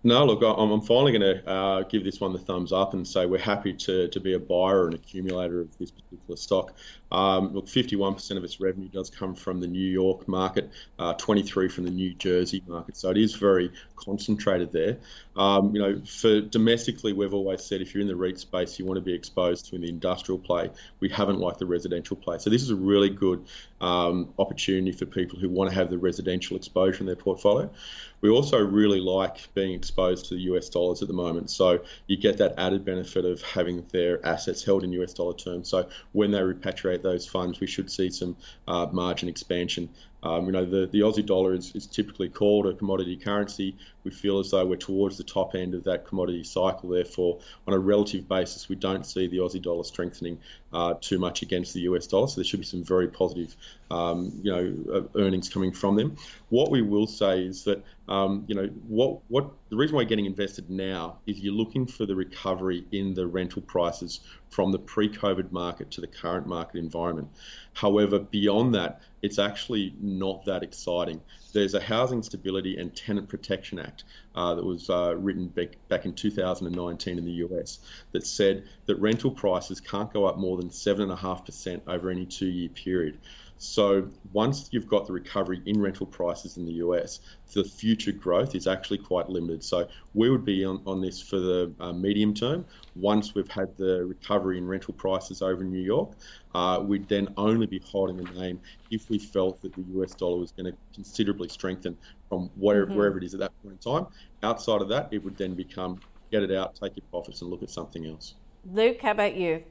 No, look, I'm, finally going to uh, give this one the thumbs up and say we're happy to, to be a buyer and accumulator of this particular stock. Um, look, 51% of its revenue does come from the New York market, uh, 23 from the New Jersey market. So it is very concentrated there. Um, you know, for domestically, we've always said if you're in the REIT space, you want to be exposed to the industrial play. We haven't liked the residential play. So this is a really good um, opportunity for people who want to have the residential exposure in their portfolio. We also really like being exposed to the US dollars at the moment. So you get that added benefit of having their assets held in US dollar terms. So when they repatriate those funds, we should see some uh, margin expansion. Um, you know, the, the Aussie dollar is, is typically called a commodity currency. We feel as though we're towards the top end of that commodity cycle. Therefore, on a relative basis, we don't see the Aussie dollar strengthening uh, too much against the US dollar. So there should be some very positive, um, you know, uh, earnings coming from them. What we will say is that, um, you know, what what the reason why you're getting invested now is you're looking for the recovery in the rental prices from the pre-COVID market to the current market environment. However, beyond that, it's actually not that exciting. There's a Housing Stability and Tenant Protection Act uh, that was uh, written back, back in 2019 in the US that said that rental prices can't go up more than 7.5% over any two year period. So once you've got the recovery in rental prices in the US, the future growth is actually quite limited. So we would be on, on this for the uh, medium term. Once we've had the recovery in rental prices over in New York, uh, we'd then only be holding the name if we felt that the US dollar was going to considerably strengthen from wherever, mm-hmm. wherever it is at that point in time. Outside of that, it would then become get it out, take your profits, and look at something else. Luke, how about you?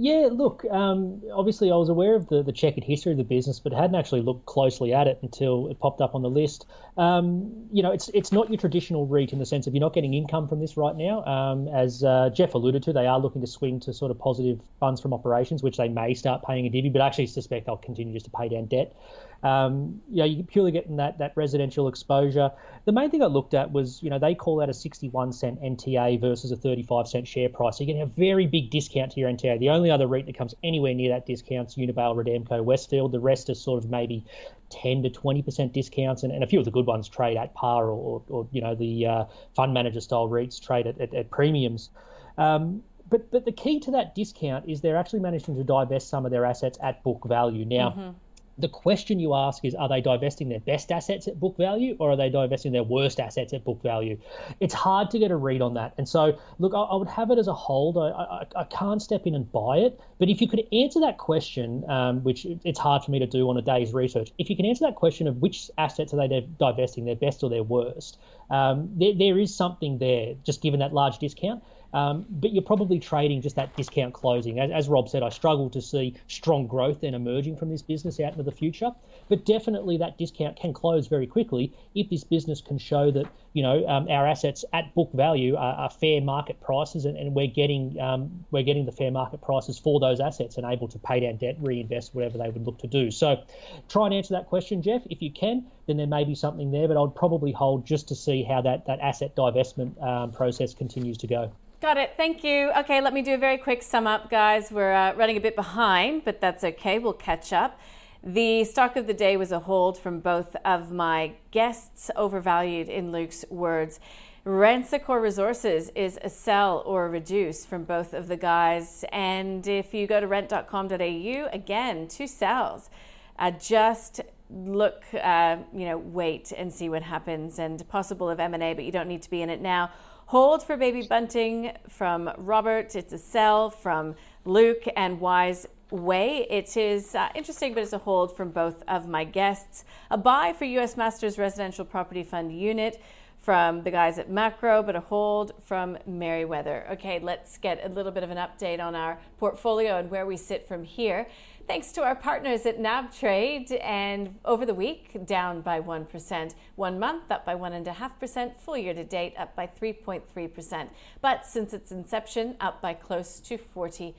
Yeah, look, um, obviously I was aware of the, the checkered history of the business, but hadn't actually looked closely at it until it popped up on the list. Um, you know, it's it's not your traditional REIT in the sense of you're not getting income from this right now. Um, as uh, Jeff alluded to, they are looking to swing to sort of positive funds from operations, which they may start paying a divvy, but I actually suspect they'll continue just to pay down debt. Um, you know, you're purely getting that that residential exposure. The main thing I looked at was, you know, they call out a 61 cent NTA versus a 35 cent share price. So you're getting a very big discount to your NTA. The only other REIT that comes anywhere near that discount is Unibail Rodamco Westfield. The rest is sort of maybe 10 to 20% discounts, and, and a few of the good ones trade at par or, or, or you know, the uh, fund manager style REITs trade at, at, at premiums. Um, but but the key to that discount is they're actually managing to divest some of their assets at book value. Now, mm-hmm the question you ask is are they divesting their best assets at book value or are they divesting their worst assets at book value? It's hard to get a read on that. And so look i, I would have it as a hold. I, I, I, can't step in and buy it. But if you could answer that question um, which it's hard for me to do on a day's research if you can answer that question of which assets are they divesting their best or their worst um, there, there is something there just given that large discount um, but you're probably trading just that discount closing. As, as, Rob said, I struggle to see strong growth then emerging from this business out into the future. But definitely that discount can close very quickly if this business can show that you know um, our assets at book value are, are fair market prices, and, and we're getting um, we're getting the fair market prices for those assets and able to pay down debt, reinvest whatever they would look to do. So try and answer that question, Jeff, if you can. Then there may be something there, but I'd probably hold just to see how that that asset divestment um, process continues to go. Got it. Thank you. Okay, let me do a very quick sum up, guys. We're uh, running a bit behind, but that's okay. We'll catch up. The stock of the day was a hold from both of my guests, overvalued in Luke's words. Renascor Resources is a sell or reduce from both of the guys. And if you go to rent.com.au, again, two sells. Uh, just look, uh, you know, wait and see what happens and possible of M&A, but you don't need to be in it now. Hold for Baby Bunting from Robert. It's a sell from Luke and Wise Way. It is uh, interesting, but it's a hold from both of my guests. A buy for U.S. Masters Residential Property Fund unit from the guys at Maqro, but a hold from Merewether. Okay, let's get a little bit of an update on our portfolio and where we sit from here. Thanks to our partners at NabTrade, and over the week, down by 1%. One month, up by 1.5%. Full year to date, up by 3.3%. But since its inception, up by close to 40%.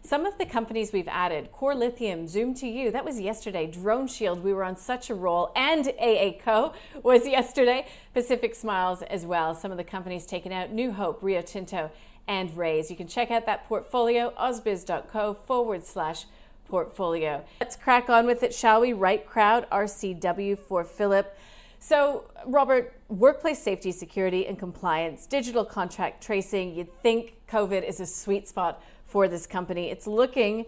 some of the companies we've added Core Lithium, Zoom2u, that was yesterday. DroneShield, we were on such a roll, and AACo was yesterday. Pacific Smiles as well. Some of the companies taken out New Hope, Rio Tinto, and Raiz. You can check out that portfolio, ausbiz.co forward slash portfolio. Let's crack on with it, shall we? RightCrowd, RCW for Philip. So, Robert, workplace safety, security, and compliance, digital contract tracing, you'd think COVID is a sweet spot for this company. It's looking,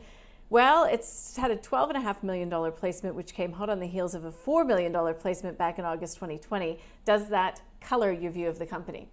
well, it's had a $12.5 million placement, which came hot on the heels of a $4 million placement back in August 2020. Does that color your view of the company?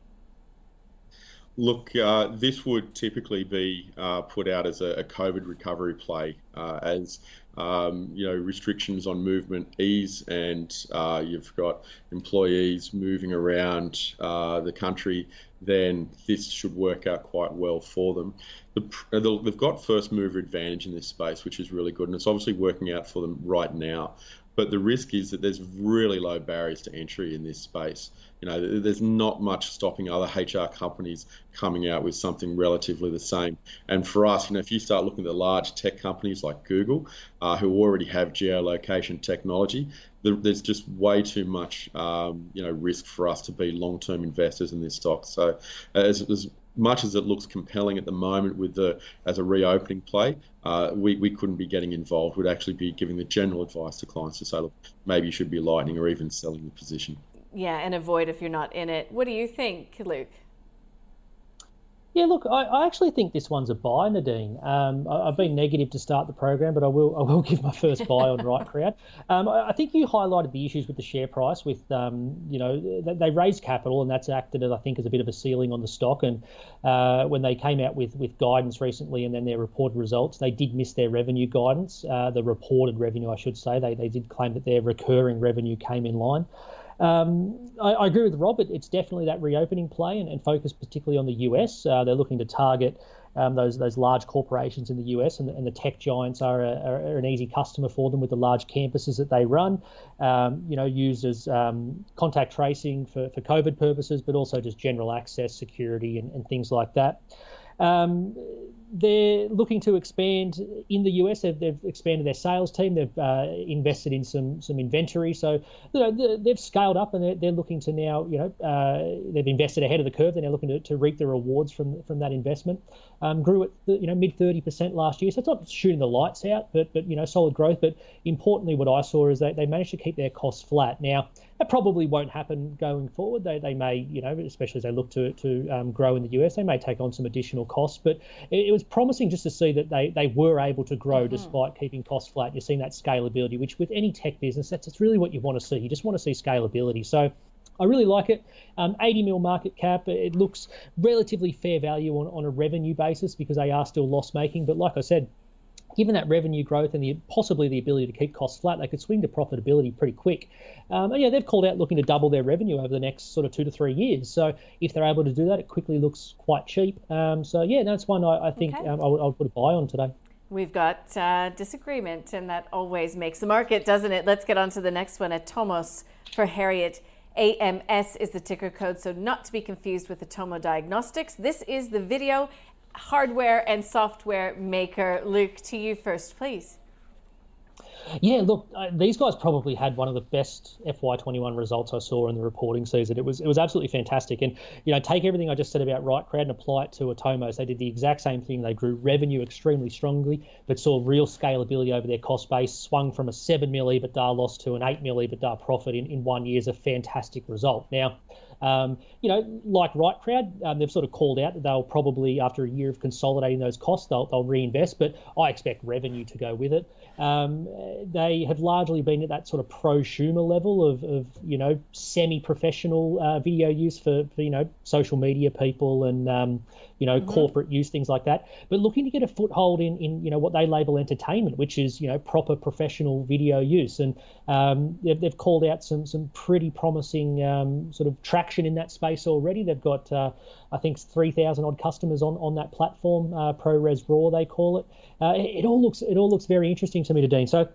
Look, uh, this would typically be uh, put out as a, a COVID recovery play, uh, as um, you know restrictions on movement ease, and uh, you've got employees moving around uh, the country. Then this should work out quite well for them. The, they've got first mover advantage in this space, which is really good, and it's obviously working out for them right now. But the risk is that there's really low barriers to entry in this space. You know, there's not much stopping other HR companies coming out with something relatively the same. And for us, you know, if you start looking at the large tech companies like Google, uh, who already have geolocation technology, there's just way too much, um, you know, risk for us to be long-term investors in this stock. So, as, as much as it looks compelling at the moment with the as a reopening play, uh, we, we couldn't be getting involved. We'd actually be giving the general advice to clients to say, look, maybe you should be lightening or even selling the position. Yeah, and avoid if you're not in it. What do you think, Luke? Yeah, look, I, I, actually think this one's a buy, Nadine. Um, I, have been negative to start the program, but I will I will give my first buy on RightCrowd. Um, I, I, think you highlighted the issues with the share price. With um, you know they, they, raised capital, and that's acted as I think as a bit of a ceiling on the stock. And uh, when they came out with with guidance recently, and then their reported results, they did miss their revenue guidance. Uh, the reported revenue, I should say, they they did claim that their recurring revenue came in line. Um, I, I, agree with Robert. it's definitely that reopening play and, and focus particularly on the US. Uh, they're looking to target um, those those large corporations in the US, and, and the tech giants are, a, are, an easy customer for them with the large campuses that they run. Um, you know, used as um, contact tracing for, for COVID purposes, but also just general access, security, and, and things like that. Um, they're looking to expand in the US. They've, they've expanded their sales team. They've uh, invested in some some inventory. So you know, they've scaled up, and they're, they're looking to now you know uh, they've invested ahead of the curve. They're now looking to, to reap the rewards from from that investment. Um, grew at you know mid thirty percent last year, so it's not shooting the lights out, but but you know solid growth. But importantly, what I saw is that they managed to keep their costs flat. Now that probably won't happen going forward. They, they may, you know, especially as they look to, to um, grow in the US, they may take on some additional costs. But it, it, was promising just to see that they, they were able to grow mm-hmm. despite keeping costs flat. You're seeing that scalability, which with any tech business, that's, that's really what you want to see. You just want to see scalability. So I really like it. Um, 80 mil market cap. It looks relatively fair value on, on a revenue basis because they are still loss making. But like I said, given that revenue growth and the possibly the ability to keep costs flat, they could swing to profitability pretty quick. Um, and yeah, they've called out looking to double their revenue over the next sort of two to three years. So if they're able to do that, it quickly looks quite cheap. Um, so yeah, that's one I, I think okay. um, I, would, I would put a buy on today. We've got uh, disagreement, and that always makes the market, doesn't it? Let's get on to the next one. Atomos for Harriet. AMS is the ticker code, so not to be confused with Atomo Diagnostics. This is the video hardware and software maker. Luke, to you first, please. Yeah, look, uh, these guys probably had one of the best FY21 results I saw in the reporting season. It was it was absolutely fantastic. And you know, take everything I just said about RightCrowd and apply it to Atomos. They did the exact same thing. They grew revenue extremely strongly, but saw real scalability over their cost base. Swung from a seven mil EBITDA loss to an eight mil EBITDA profit in, in one year is a fantastic result. Now um, you know, like RightCrowd, um, they've sort of called out that they'll probably, after a year of consolidating those costs, they'll, they'll reinvest, but I expect revenue to go with it. Um, they have largely been at that sort of prosumer level of, of you know, semi-professional uh, video use for, for, you know, social media people and, um, you know, mm-hmm. corporate use, things like that. But looking to get a foothold in, in, you know, what they label entertainment, which is, you know, proper professional video use. And um, they've, they've called out some, some pretty promising um, sort of traction in that space already. They've got, uh, I think, 3,000 odd customers on, on that platform, uh, ProRes Raw they call it. Uh, it. it. all looks it all looks very interesting to me, Nadine. So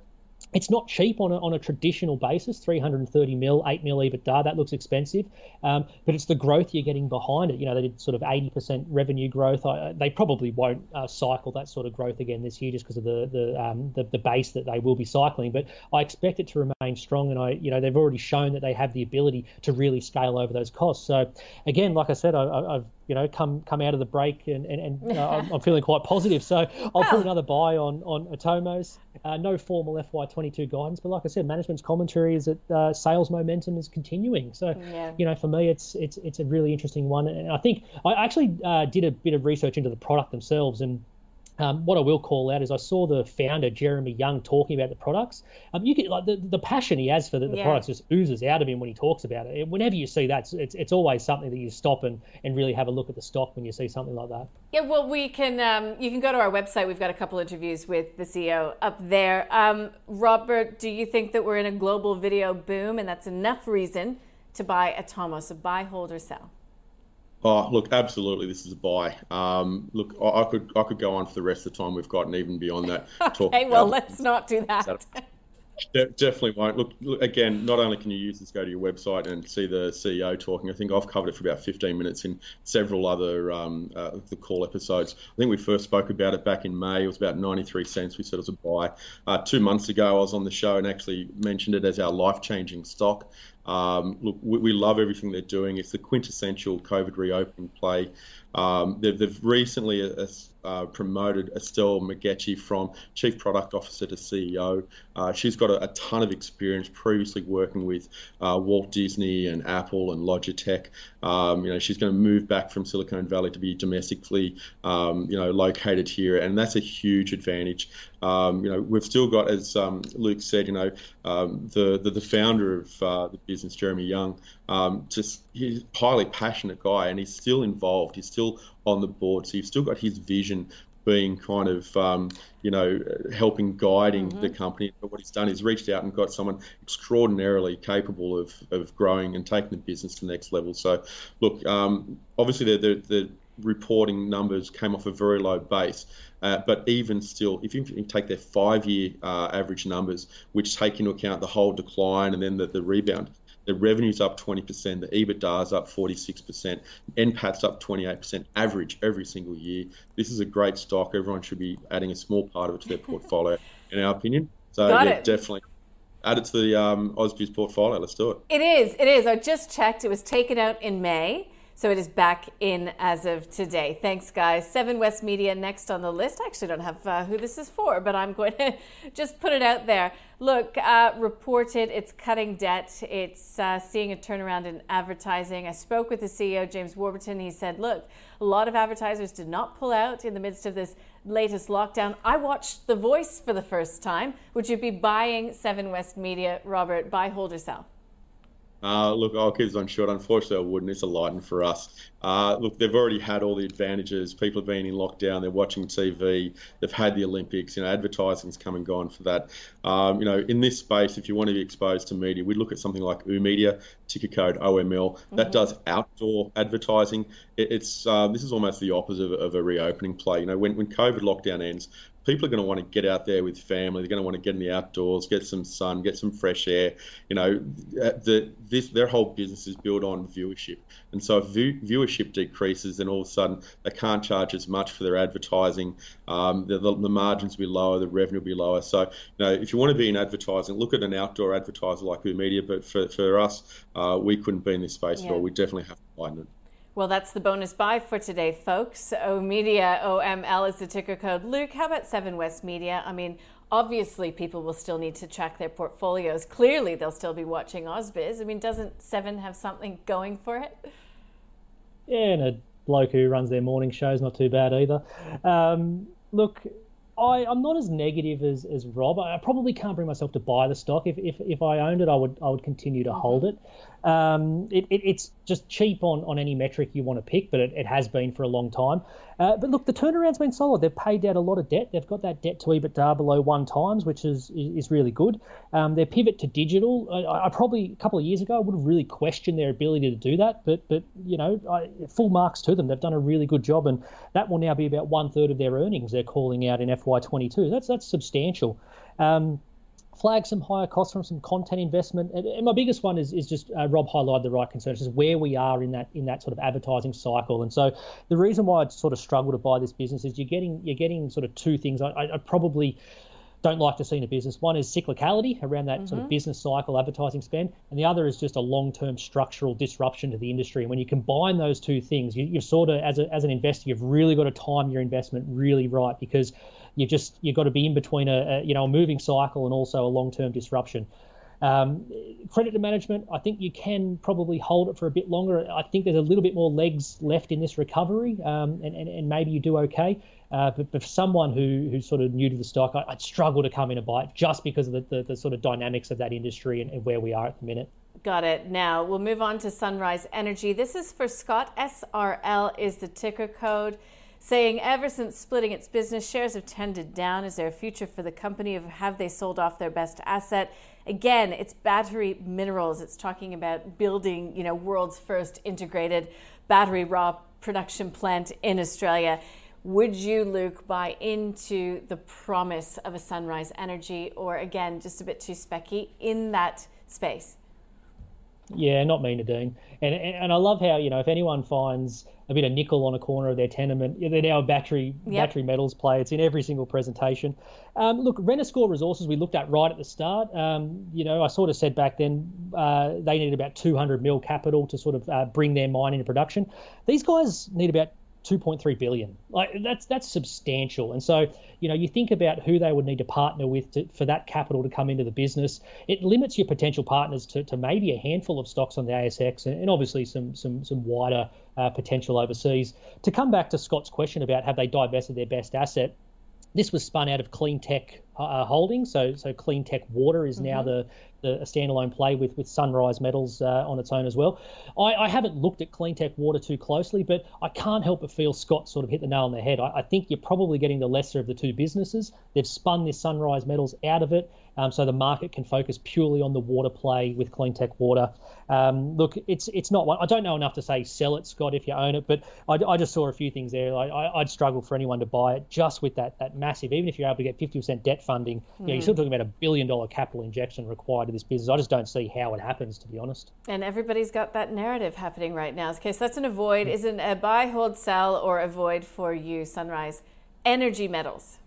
it's not cheap on a, on a traditional basis 330 mil 8 mil ebitda that looks expensive. Um, but it's the growth you're getting behind it. You know they did sort of 80% revenue growth. I, they probably won't uh, cycle that sort of growth again this year just because of the the, um, the, the base that they will be cycling. But i expect it to remain strong and i you know they've already shown that they have the ability to really scale over those costs. So again like i said I, have you know come come out of the break and and, and uh, I'm, I'm, feeling quite positive so i'll put another buy on on atomos uh, no formal FY22 guidance, but like I said, management's commentary is that uh, sales momentum is continuing. So, yeah. you know, for me, it's it's it's a really interesting one, and I think I actually uh, did a bit of research into the product themselves, and um, what I will call out is I saw the founder Jeromy Young talking about the products. Um, you get like the, the passion he has for the, the yeah. products just oozes out of him when he talks about it. Whenever you see that, it's, it's, always something that you stop and, and really have a look at the stock when you see something like that. Yeah, well, we can um, you can go to our website. We've got a couple interviews with the CEO up there. Um, Robert, do you think that we're in a global video boom and that's enough reason to buy Atomos, a buy, hold, or sell? Oh, look, absolutely, this is a buy. Um, look, I, I, could I could go on for the rest of the time we've got, and even beyond that. okay, well, let's not do that. De- definitely won't. Look, look, again, not only can you use this, go to your website and see the CEO talking. I think I've covered it for about 15 minutes in several other um, uh, the call episodes. I think we first spoke about it back in May. It was about 93 cents. We said it was a buy. Uh, two months ago, I was on the show and actually mentioned it as our life-changing stock. Um, look, we, we, love everything they're doing. It's the quintessential COVID reopening play. Um, they've, they've, recently uh, uh, promoted Estelle McGechie from Chief Product Officer to CEO. Uh, she's got a, a, ton of experience previously working with uh, Walt Disney and Apple and Logitech. Um, you know, she's going to move back from Silicon Valley to be domestically, um, you know, located here, and that's a huge advantage. Um, you know, we've still got, as um, Luke said, you know, um, the, the, the founder of uh, the business, Jeromy Young, um, just he's a highly passionate guy, and he's still involved. He's still on the board, so you've still got his vision being kind of um, you know helping guiding mm-hmm. the company. But what he's done is reached out and got someone extraordinarily capable of, of growing and taking the business to the next level. So look, um, obviously the, the, the reporting numbers came off a very low base. Uh, but even still, if you take their five-year uh, average numbers, which take into account the whole decline and then the, the rebound, the revenue's up 20%, the EBITDA's up 46%, NPAT's up 28% average every single year. This is a great stock. Everyone should be adding a small part of it to their portfolio, in our opinion. So, Got yeah, it. definitely add it to the um, Ausbiz portfolio. Let's do it. It is. It is. I just checked. It was taken out in May. So it is back in as of today. Thanks, guys. Seven West Media next on the list. I actually don't have uh, who this is for, but I'm going to just put it out there. Look, uh, reported it's cutting debt. It's uh, seeing a turnaround in advertising. I spoke with the CEO, James Warburton. He said, look, a lot of advertisers did not pull out in the midst of this latest lockdown. I watched The Voice for the first time. Would you be buying Seven West Media, Robert? Buy, hold, or sell? Uh, look, I'll keep this on short. Unfortunately, I wouldn't. It's a lighten for us. Uh, look, they've already had all the advantages. People have been in lockdown. They're watching TV. They've had the Olympics. You know, advertising's come and gone for that. Um, you know, in this space, if you want to be exposed to media, we'd look at something like oOh!media, ticker code OML. Mm-hmm. That does outdoor advertising. It, it's uh, this is almost the opposite of, of, a reopening play. You know, when when COVID lockdown ends, people are going to want to get out there with family. They're going to want to get in the outdoors, get some sun, get some fresh air. You know, uh, the, this their whole business is built on viewership, and so if view, viewership decreases, then all of a sudden they can't charge as much for their advertising. Um, the, the, the, margins will be lower, the revenue will be lower. So, you know, if you want to be in advertising, look at an outdoor advertiser like Media. But for, for us, uh, we couldn't be in this space yeah. at all. We definitely have to find it. Well, that's the bonus buy for today, folks. oOh!media, OML is the ticker code. Luke, how about Seven West Media? I mean, obviously, people will still need to track their portfolios. Clearly, they'll still be watching Ausbiz. I mean, doesn't Seven have something going for it? Yeah, and a bloke who runs their morning show is not too bad either. Um, look, I, am not as negative as, as Rob. I probably can't bring myself to buy the stock. If, if, if I owned it, I would I would continue to mm-hmm. hold it. Um, it, it, it's just cheap on, on any metric you want to pick, but it, it has been for a long time. Uh, but look, the turnaround's been solid. They've paid out a lot of debt. They've got that debt to EBITDA below one times, which is is really good. Um, their pivot to digital, I, I, probably a couple of years ago I would have really questioned their ability to do that, but but you know, I, full marks to them. They've done a really good job, and that will now be about one third of their earnings. They're calling out in FY22. That's that's substantial. Um, flag some higher costs from some content investment. And, and my biggest one is, is just uh, Rob highlighted the right concerns, is where we are in that in that sort of advertising cycle. And so the reason why I sort of struggle to buy this business is you're getting you're getting sort of two things. I, I, probably don't like to see in a business. One is cyclicality around that mm-hmm. sort of mm-hmm. business cycle advertising spend, and the other is just a long-term structural disruption to the industry. And when you combine those two things, you, you've sort of, as, a, as an investor, you've really got to time your investment really right because you just you've got to be in between a, a you know a moving cycle and also a long-term disruption. Um, credit management, I think you can probably hold it for a bit longer. I think there's a little bit more legs left in this recovery, um, and, and, and maybe you do okay. Uh, but, but, for someone who, who's sort of new to the stock, I, would struggle to come in a it just because of the, the, the sort of dynamics of that industry and, and, where we are at the minute. Got it. Now we'll move on to Sunrise Energy. This is for Scott. SRL is the ticker code saying ever since splitting its business, shares have tended down. Is there a future for the company? Have they sold off their best asset? Again, it's battery minerals. It's talking about building, you know, world's first integrated battery raw production plant in Australia. Would you, Luke, buy into the promise of a Sunrise Energy, or again, just a bit too specky in that space? Yeah, not me, Nadine. And, and and I love how you know if anyone finds a bit of nickel on a corner of their tenement, they're now a battery yep. battery metals play. It's in every single presentation. Um, look, Renascor Resources we looked at right at the start. Um, you know, I sort of said back then uh, they needed about 200 mil capital to sort of uh, bring their mine into production. These guys need about 2.3 billion. Like that's that's substantial. And so, you know, you think about who they would need to partner with to, for that capital to come into the business. It limits your potential partners to, to maybe a handful of stocks on the ASX and, and obviously some some some wider uh, potential overseas. To come back to Scott's question about have they divested their best asset, this was spun out of Clean TeQ uh, Holdings. So, so Clean TeQ Water is mm-hmm. now the, the a standalone play with with Sunrise Metals uh, on its own as well. I, I, haven't looked at Clean TeQ Water too closely, but I can't help but feel Scott sort of hit the nail on the head. I, I think you're probably getting the lesser of the two businesses. They've spun this Sunrise Metals out of it. Um, so the market can focus purely on the water play with Clean TeQ Water. Um, look, it's it's not one. I don't know enough to say sell it, Scott, if you own it, but I, I just saw a few things there. I, would struggle for anyone to buy it just with that that massive. Even if you're able to get 50% debt funding, mm. you know, you're still talking about a billion dollar capital injection required to this business. I just don't see how it happens, to be honest. And everybody's got that narrative happening right now. Okay, so that's an avoid. Mm. Isn't a buy, hold, sell, or avoid for you, Sunrise? Energy metals.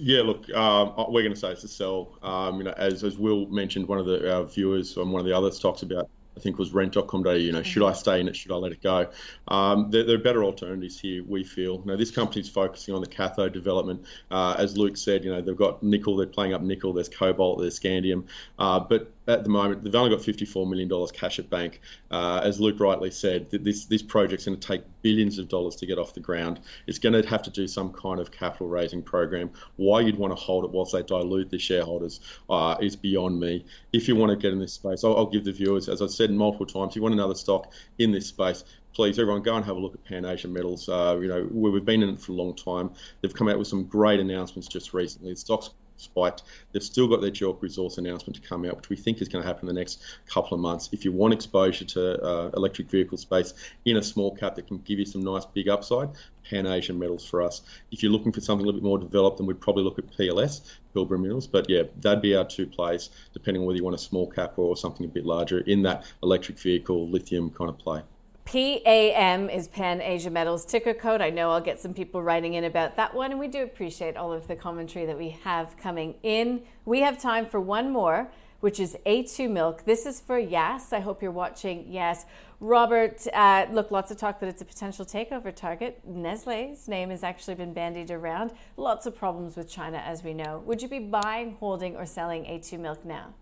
Yeah, look, um, uh, we're going to say it's a sell. Um, you know, as as Will mentioned, one of the our viewers on one of the other stocks about I think was rent.com.au. You know, should I stay in it? Should I let it go? Um, there, there, are better alternatives here. We feel. Now, this company's focusing on the cathode development. Uh, as Luke said, you know, they've got nickel. They're playing up nickel. There's cobalt. There's scandium. Uh, but at the moment, they've only got $54 million cash at bank. Uh, as Luke rightly said, this this project's going to take billions of dollars to get off the ground. It's going to have to do some kind of capital raising program. Why you'd want to hold it whilst they dilute the shareholders uh, is beyond me. If you want to get in this space, I'll, I'll give the viewers, as I've said multiple times, if you want another stock in this space, please everyone go and have a look at Pan Asian Metals. Uh, you know we've been in it for a long time. They've come out with some great announcements just recently. The stock's spiked. They've still got their JORC resource announcement to come out, which we think is going to happen in the next couple of months. If you want exposure to uh, electric vehicle space in a small cap that can give you some nice big upside, Pan Asian Metals for us. If you're looking for something a little bit more developed, then we'd probably look at PLS, Pilbara Minerals. But yeah, that'd be our two plays, depending on whether you want a small cap or something a bit larger in that electric vehicle lithium kind of play. PAM is Pan Asia Metals ticker code. I know I'll get some people writing in about that one, and we do appreciate all of the commentary that we have coming in. We have time for one more, which is A2 Milk. This is for Yes. I hope you're watching Yes. Robert, uh, look, lots of talk that it's a potential takeover target. Nestle's name has actually been bandied around. Lots of problems with China, as we know. Would you be buying, holding, or selling A2 Milk now?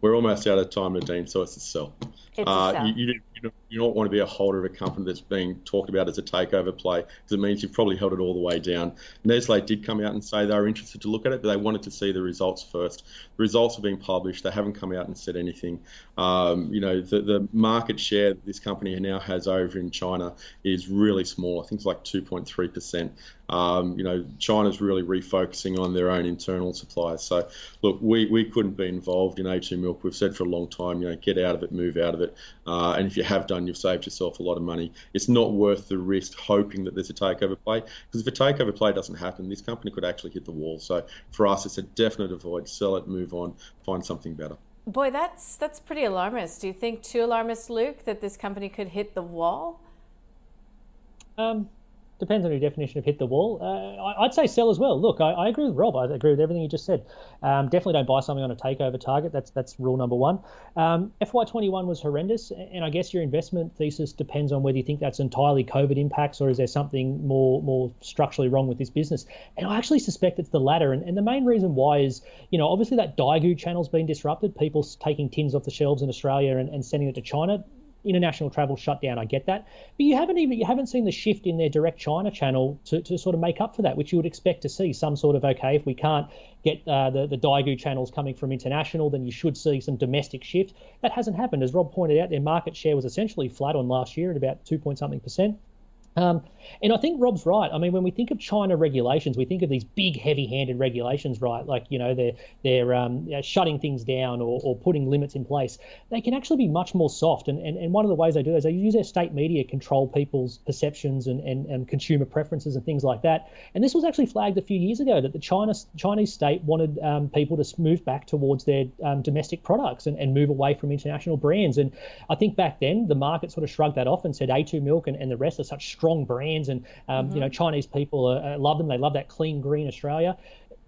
We're almost out of time, Nadine, so it's a sell. It's uh, a sell. You, you, you, don't want to be a holder of a company that's being talked about as a takeover play because it means you've probably held it all the way down. Nestle did come out and say they were interested to look at it, but they wanted to see the results first. The results have been published. They haven't come out and said anything. Um, you know, the, the market share this company now has over in China is really small. I think it's like 2.3%. Um, you know, China's really refocusing on their own internal supplies. So, look, we, we couldn't be involved in A2 milk. We've said for a long time, you know, get out of it, move out of it. Uh, and if you have done, you've saved yourself a lot of money. It's not worth the risk hoping that there's a takeover play because if a takeover play doesn't happen, this company could actually hit the wall. So for us, it's a definite avoid. Sell it, move on, find something better. Boy, that's that's pretty alarmist. Do you think too alarmist, Luke, that this company could hit the wall? Um, depends on your definition of hit the wall. Uh, I'd say sell as well. Look, I, I, agree with Rob. I agree with everything you just said. Um, definitely don't buy something on a takeover target. That's that's rule number one. Um, FY21 was horrendous, and I guess your investment thesis depends on whether you think that's entirely COVID impacts or is there something more more structurally wrong with this business. And I actually suspect it's the latter. And, and the main reason why is, you know, obviously that Daigou channel's been disrupted. People taking tins off the shelves in Australia and, and sending it to China international travel shut down. I get that, but you haven't even you haven't seen the shift in their direct China channel to, to sort of make up for that, which you would expect to see some sort of okay if we can't get uh, the the Daigou channels coming from international, then you should see some domestic shift. That hasn't happened, as Rob pointed out. Their market share was essentially flat on last year at about two point something percent. Um, and I think Rob's right. I mean, when we think of China regulations, we think of these big, heavy-handed regulations, right? Like you know, they're they're um, shutting things down or, or putting limits in place. They can actually be much more soft. And, and, and one of the ways they do is they use their state media to control people's perceptions and, and, and consumer preferences and things like that. And this was actually flagged a few years ago that the China Chinese state wanted um, people to move back towards their um, domestic products and, and move away from international brands. And I think back then the market sort of shrugged that off and said A2 Milk and, and the rest are such strong brands, and um, mm-hmm. you know Chinese people uh, love them. They love that clean green Australia.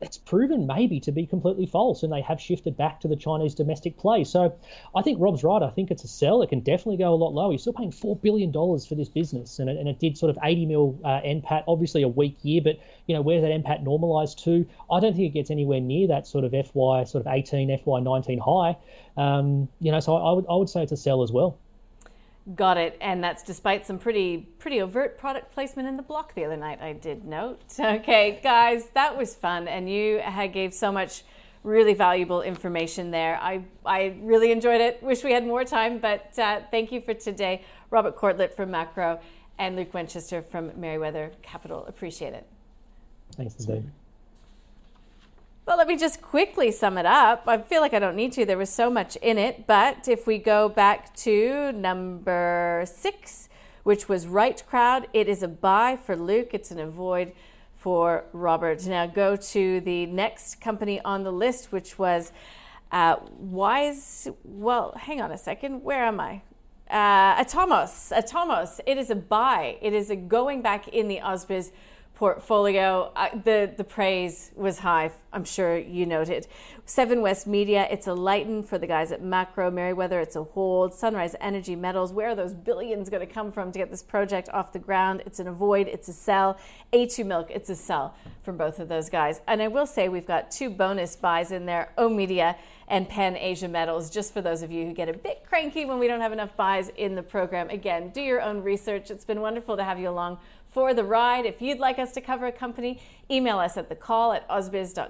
It's proven maybe to be completely false, and they have shifted back to the Chinese domestic play. So I think Rob's right. I think it's a sell. It can definitely go a lot lower. You're still paying four billion dollars for this business, and it, and it did sort of 80 mil uh, NPAT. Obviously a weak year, but you know where's that NPAT normalised to? I don't think it gets anywhere near that sort of FY sort of 18, FY 19 high. Um, you know, so I, I would I would say it's a sell as well. Got it, and that's despite some pretty pretty overt product placement in the block the other night. I did note. Okay, guys, that was fun, and you had gave so much really valuable information there. I I really enjoyed it. Wish we had more time, but uh, thank you for today, Robert Corlett from Maqro and Luke Winchester from Merewether Capital. Appreciate it. Thanks, Dave. Well, let me just quickly sum it up. I feel like I don't need to. There was so much in it. But if we go back to number six, which was RightCrowd, it is a buy for Luke. It's an avoid for Robert. Now go to the next company on the list, which was uh, Wise. Well, hang on a second. Where am I? Uh, Atomos. Atomos. It is a buy. It is a going back in the Ausbiz portfolio. The the praise was high. I'm sure you noted. Seven West Media. It's a lighten for the guys at Maqro. Merewether. It's a hold. Sunrise Energy Metals. Where are those billions going to come from to get this project off the ground? It's an avoid. It's a sell. A2 Milk. It's a sell from both of those guys. And I will say we've got two bonus buys in there. oOh!media and Pan Asia Metals. Just for those of you who get a bit cranky when we don't have enough buys in the program. Again, do your own research. It's been wonderful to have you along for the ride. If you'd like us to cover a company, email us at the call at ausbiz.com.au.